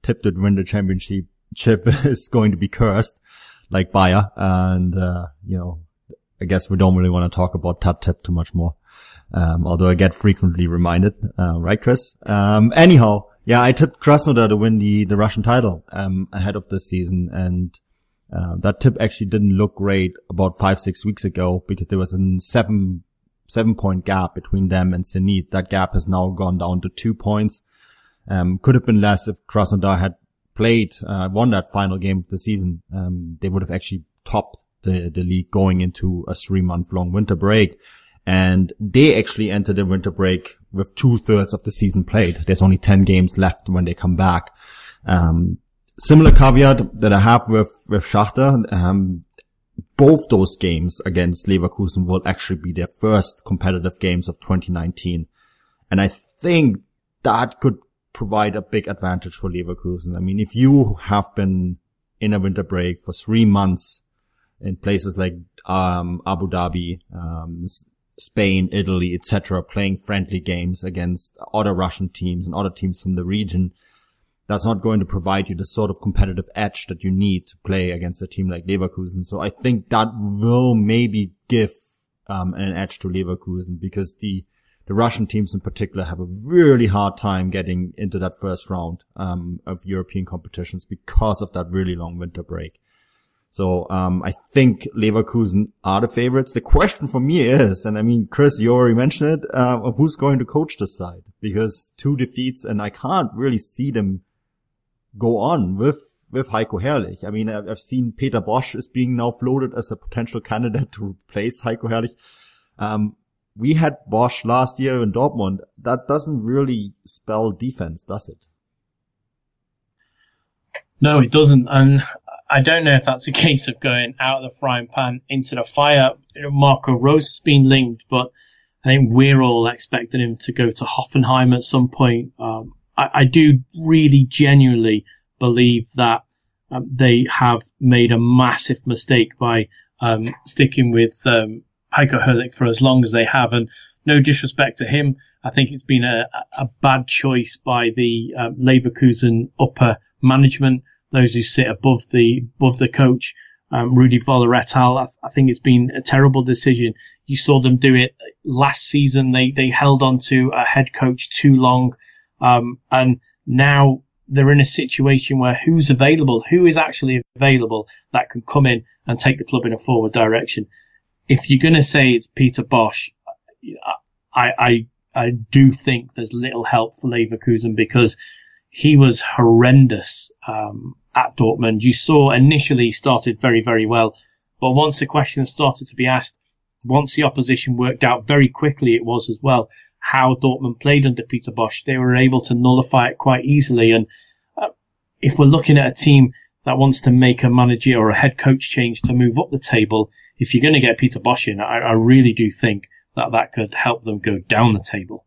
tipped to win the championship chip *laughs* is going to be cursed like Bayer, and uh, you know I guess we don't really want to talk about Tat Tip too much more. Um, although I get frequently reminded, uh, right, Chris? Um, anyhow, yeah, I tipped Krasnodar to win the, the Russian title, um, ahead of this season. And, uh, that tip actually didn't look great about five, six weeks ago because there was a seven, seven point gap between them and Zenit. That gap has now gone down to two points. Um, could have been less if Krasnodar had played, uh, won that final game of the season. Um, they would have actually topped the, the league going into a three month long winter break. And they actually enter the winter break with two thirds of the season played. There's only 10 games left when they come back. Um, similar caveat that I have with, with Shakhtar, um, both those games against Leverkusen will actually be their first competitive games of 2019. And I think that could provide a big advantage for Leverkusen. I mean, if you have been in a winter break for three months in places like um, Abu Dhabi, um, Spain, Italy, etc., playing friendly games against other Russian teams and other teams from the region, that's not going to provide you the sort of competitive edge that you need to play against a team like Leverkusen. So I think that will maybe give um, an edge to Leverkusen because the the Russian teams in particular have a really hard time getting into that first round um, of European competitions because of that really long winter break. So um, I think Leverkusen are the favorites. The question for me is, and I mean, Chris, you already mentioned it, uh, of who's going to coach this side because two defeats, and I can't really see them go on with with Heiko Herrlich. I mean, I've seen Peter Bosz is being now floated as a potential candidate to replace Heiko Herrlich. Um, we had Bosz last year in Dortmund. That doesn't really spell defense, does it? No, it doesn't. And I don't know if that's a *laughs* case of going out of the frying pan into the fire. Marco Rose has been linked, but I think we're all expecting him to go to Hoffenheim at some point. Um, I, I, do really genuinely believe that um, they have made a massive mistake by um, sticking with um, Heiko Herrlich for as long as they have. And no disrespect to him, I think it's been a, a bad choice by the um, Leverkusen upper management, those who sit above the above the coach. Um, Rudi Völler et al. I, I, think it's been a terrible decision. You saw them do it last season. They they held on to a head coach too long, um, and now they're in a situation where who's available, who is actually available that can come in and take the club in a forward direction if you're going to say it's Peter Bosz, I, I, I do think there's little help for Leverkusen because he was horrendous um, at Dortmund. You saw initially started very, very well, but once the questions started to be asked, once the opposition worked out very quickly, it was as well how Dortmund played under Peter Bosz. They were able to nullify it quite easily. And uh, if we're looking at a team that wants to make a manager or a head coach change to move up the table, if you're going to get Peter Bosz in, I, I really do think that that could help them go down the table.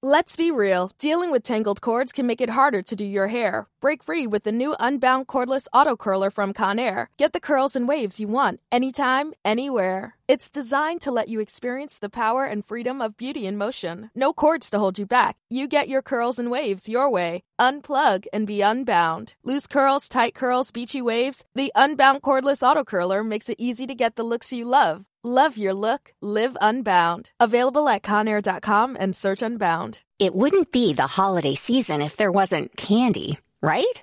Let's be real, dealing with tangled cords can make it harder to do your hair. Break free with the new unbound cordless auto curler from Conair. Get the curls and waves you want, anytime, anywhere. It's designed to let you experience the power and freedom of beauty in motion. No cords to hold you back. You get your curls and waves your way. Unplug and be unbound. Loose curls, tight curls, beachy waves. The unbound cordless auto curler makes it easy to get the looks you love. Love your look, live unbound. Available at conair.com and search unbound. It wouldn't be the holiday season if there wasn't candy, right?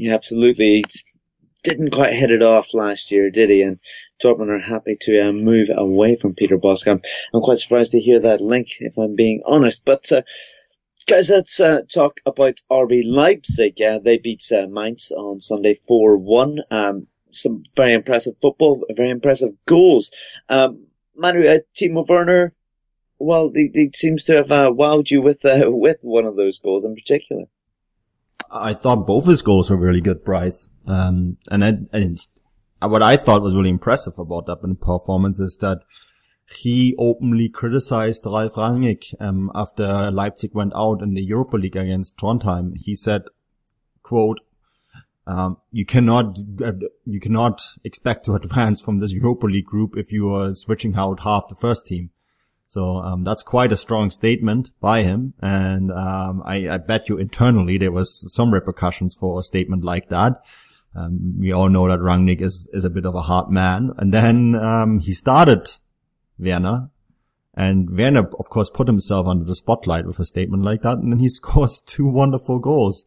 Yeah, absolutely. He didn't quite hit it off last year, did he? And Dortmund are happy to uh, move away from Peter Bosz. I'm, I'm quite surprised to hear that link, if I'm being honest. But uh, guys, let's uh, talk about RB Leipzig. Uh, they beat uh, Mainz on Sunday 4-1. Um, some very impressive football, very impressive goals. Um, Manu, uh, Timo Werner, well, he, he, seems to have uh, wowed you with *laughs* with one of those goals in particular. I thought both his goals were really good, Bryce. Um, and, I, and what I thought was really impressive about that performance is that he openly criticized Ralf Rangnick um, after Leipzig went out in the Europa League against Trondheim. He said, "quote um, You cannot you cannot expect to advance from this Europa League group if you are switching out half the first team." So um, that's quite a strong statement by him, and um, I, I, bet you internally there was some repercussions for a statement like that. Um, we all know that Rangnick is is a bit of a hard man, and then um, he started Werner, and Werner of course put himself under the spotlight with a statement like that, and then he *laughs* scores two wonderful goals.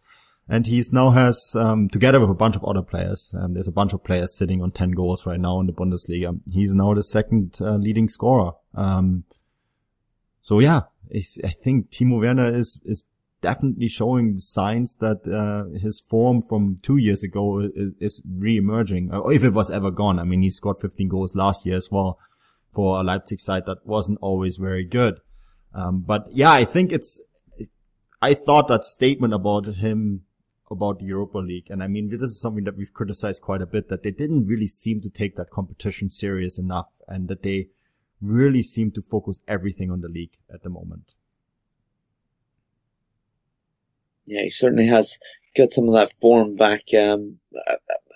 And he's now has, um, together with a bunch of other players, um, there's a bunch of players sitting on 10 goals right now in the Bundesliga. He's now the second uh, leading scorer. So yeah, I think Timo Werner is, is definitely showing signs that, uh, his form from two years ago is, is re-emerging, or if it was ever gone. I mean, he scored 15 goals last year as well for a Leipzig side that wasn't always very good. Um, but yeah, I think it's, I thought that statement about him about the Europa League. And I mean, this is something that we've criticized quite a bit, that they didn't really seem to take that competition serious enough and that they really seem to focus everything on the league at the moment. Yeah, he certainly has got some of that form back. Um,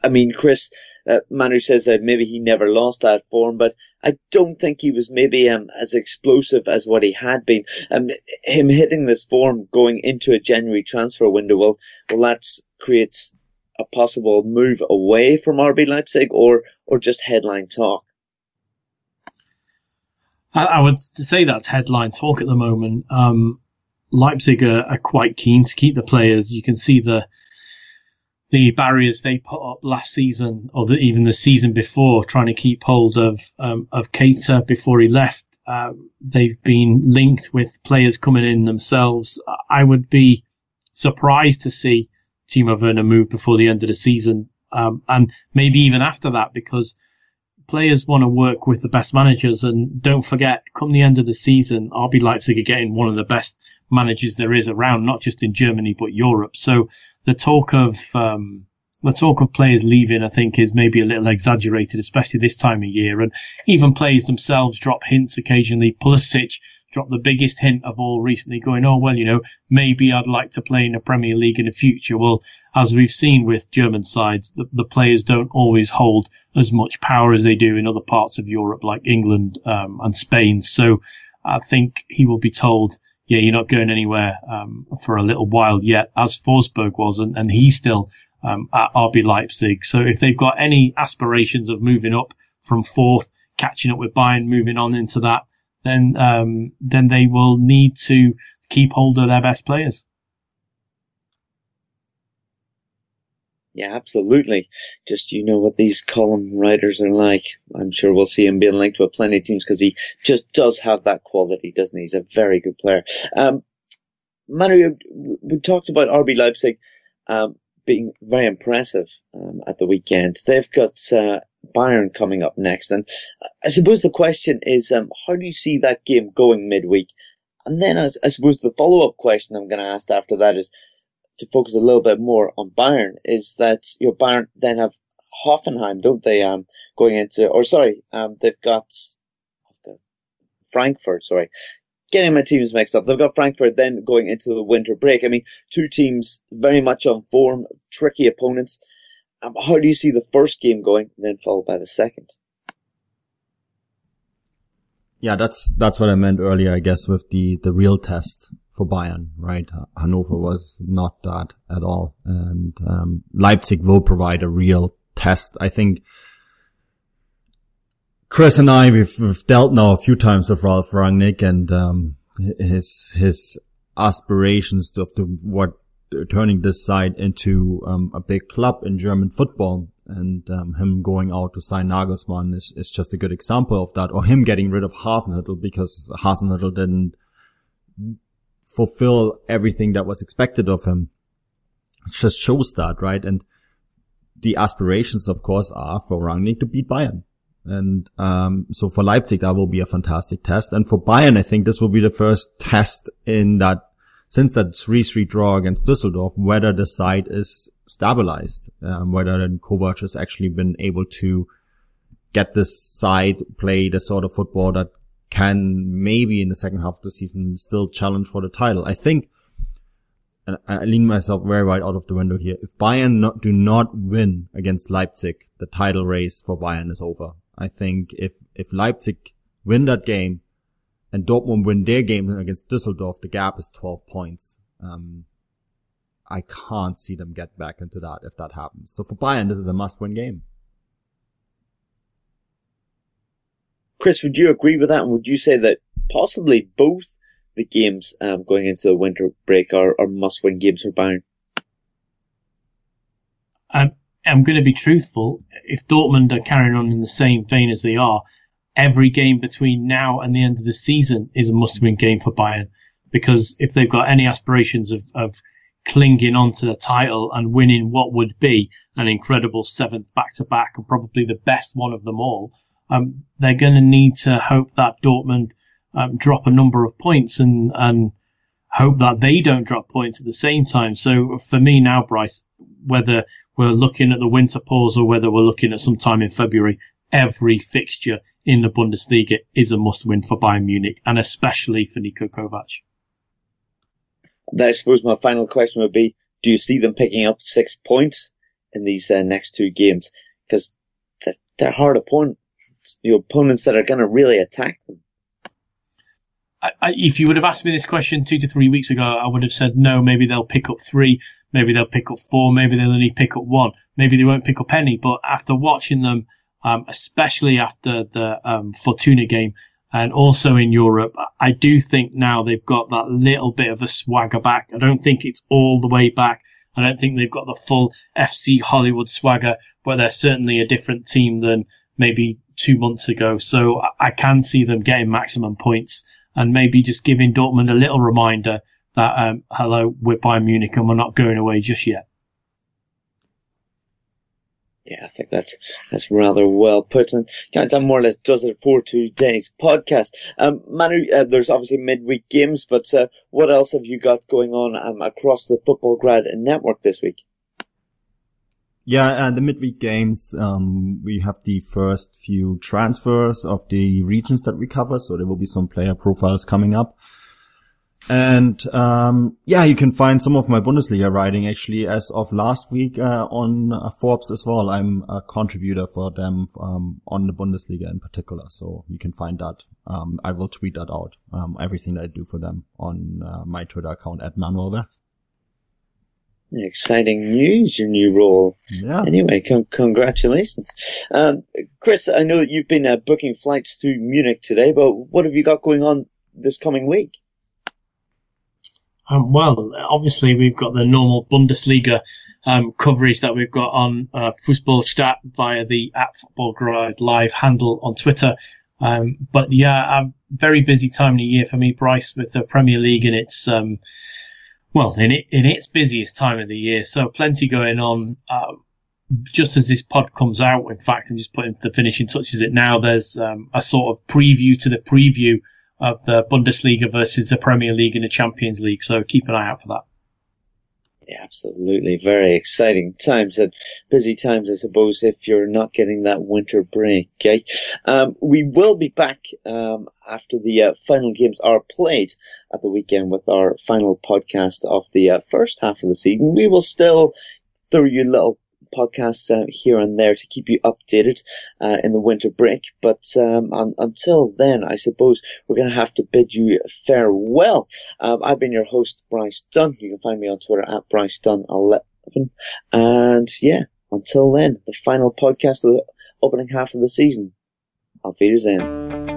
I mean, Chris, uh, Manu says that maybe he never lost that form, but I don't think he was maybe um, as explosive as what he had been. Um, him hitting this form going into a January transfer window, well, well, that creates a possible move away from RB Leipzig or, or just headline talk. I, I would say that's headline talk at the moment. Um, Leipzig are, are, quite keen to keep the players. You can see the the barriers they put up last season, or the, even the season before, trying to keep hold of um, of Keita before he left. Uh, they've been linked with players coming in themselves. I would be surprised to see Timo Werner move before the end of the season, um, and maybe even after that, because players want to work with the best managers. And don't forget, come the end of the season, RB Leipzig are getting one of the best managers there is around, not just in Germany but Europe. So the talk of um, the talk of players leaving, I think, is maybe a little exaggerated, especially this time of year. And even players themselves drop hints occasionally. Pulisic dropped the biggest hint of all recently, going, "Oh well, you know, maybe I'd like to play in the Premier League in the future." Well, as we've seen with German sides, the, the players don't always hold as much power as they do in other parts of Europe, like England um, and Spain. So I think he will be told, "Yeah, you're not going anywhere um, for a little while yet," as Forsberg was, and, and he's still um, at RB Leipzig. So if they've got any aspirations of moving up from fourth, catching up with Bayern, moving on into that then um, then they will need to keep hold of their best players. Yeah, absolutely. Just you know what these column writers are like. I'm sure we'll see him being linked with plenty of teams because he just does have that quality, doesn't he? He's a very good player. Um, Manu, we talked about RB Leipzig um, being very impressive um, at the weekend. They've got uh, Bayern coming up next. And I suppose the question is, um, how do you see that game going midweek? And then I, I suppose the follow up question I'm going to ask after that is to focus a little bit more on Bayern is that your know, Bayern then have Hoffenheim, don't they? Um, going into, or sorry, um, they've got Frankfurt, sorry. Getting my teams mixed up. They've got Frankfurt then going into the winter break. I mean, two teams very much on form, tricky opponents. How do you see the first game going, and then followed by the second? Yeah, that's that's what I meant earlier, I guess, with the the real test for Bayern, right? Hannover was not that at all, and um, Leipzig will provide a real test. I think Chris and I we've, we've dealt now a few times with Ralf Rangnick and um, his his aspirations of what turning this side into um, a big club in German football. And um, him going out to sign Nagelsmann is, is just a good example of that. Or him getting rid of Hasenhüttl because Hasenhüttl didn't fulfill everything that was expected of him. It just shows that, right? And the aspirations, of course, are for Rangnick to beat Bayern. And um, so for Leipzig, that will be a fantastic test. And for Bayern, I think this will be the first test in that since that 3-3 draw against Düsseldorf, whether the side is stabilized, um, whether Kovac has actually been able to get this side play the sort of football that can maybe in the second half of the season still challenge for the title. I think, and I lean myself very wide out of the window here. If Bayern not, do not win against Leipzig, the title race for Bayern is over. I think if, if Leipzig win that game, and Dortmund win their game against Düsseldorf, the gap is 12 points. Um, I can't see them get back into that if that happens. So for Bayern, this is a must-win game. Chris, would you agree with that? And would you say that possibly both the games um, going into the winter break are, are must-win games for Bayern? I'm, I'm going to be truthful. If Dortmund are carrying on in the same vein as they are, every game between now and the end of the season is a must-win game for Bayern because if they've got any aspirations of, of clinging on to the title and winning what would be an incredible seventh back-to-back and probably the best one of them all, um, they're going to need to hope that Dortmund um, drop a number of points and and hope that they don't drop points at the same time. So for me now, Bryce, whether we're looking at the winter pause or whether we're looking at some time in February, every fixture in the Bundesliga is a must win for Bayern Munich and especially for Niko Kovac. I suppose my final question would be, do you see them picking up six points in these uh, next two games because they're, they're hard opponents, you opponents that are going to really attack them. I, I, if you would have asked me this question two to three weeks ago, I would have said no. Maybe they'll pick up three. Maybe they'll pick up four. Maybe they'll only pick up one. Maybe they won't pick up any. But after watching them, um, especially after the um, Fortuna game, and also in Europe, I do think now they've got that little bit of a swagger back. I don't think it's all the way back. I don't think they've got the full FC Hollywood swagger, but they're certainly a different team than maybe two months ago. So I can see them getting maximum points and maybe just giving Dortmund a little reminder that, um, hello, we're Bayern Munich and we're not going away just yet. Yeah, I think that's that's rather well put. And guys, that more or less does it for today's podcast. Um, Manu, uh, there's obviously midweek games, but uh, what else have you got going on um, across the Futbolgrad network this week? Yeah, and the midweek games, um, we have the first few transfers of the regions that we cover, so there will be some player profiles coming up. And um, yeah, you can find some of my Bundesliga writing actually as of last week uh, on uh, Forbes as well. I'm a contributor for them um, on the Bundesliga in particular, so you can find that. Um, I will tweet that out. Um, everything that I do for them on uh, my Twitter account at ManuVeth Exciting news, your new role. Yeah. Anyway, con- congratulations. Um, Chris, I know that you've been uh, booking flights to Munich today, but what have you got going on this coming week? Um, well, obviously we've got the normal Bundesliga um, coverage that we've got on uh, Fußballstat via the at Football Live handle on Twitter. Um, but yeah, a very busy time of the year for me, Bryce, with the Premier League and its um, well in it in its busiest time of the year. So plenty going on. Uh, just as this pod comes out, in fact, I'm just putting the finishing touches it now. There's um, a sort of preview to the preview of the Bundesliga versus the Premier League and the Champions League. So keep an eye out for that. Yeah, absolutely. Very exciting times and busy times, I suppose, if you're not getting that winter break. Okay? Um, we will be back um, after the uh, final games are played at the weekend with our final podcast of the uh, first half of the season. We will still throw you a little podcasts uh, here and there to keep you updated uh, in the winter break. But um, un- until then, I suppose we're going to have to bid you farewell. Um, I've been your host, Bryce Dunn. You can find me on Twitter at Bryce Dunn11. And yeah, until then, the final podcast of the opening half of the season. Auf Wiedersehen.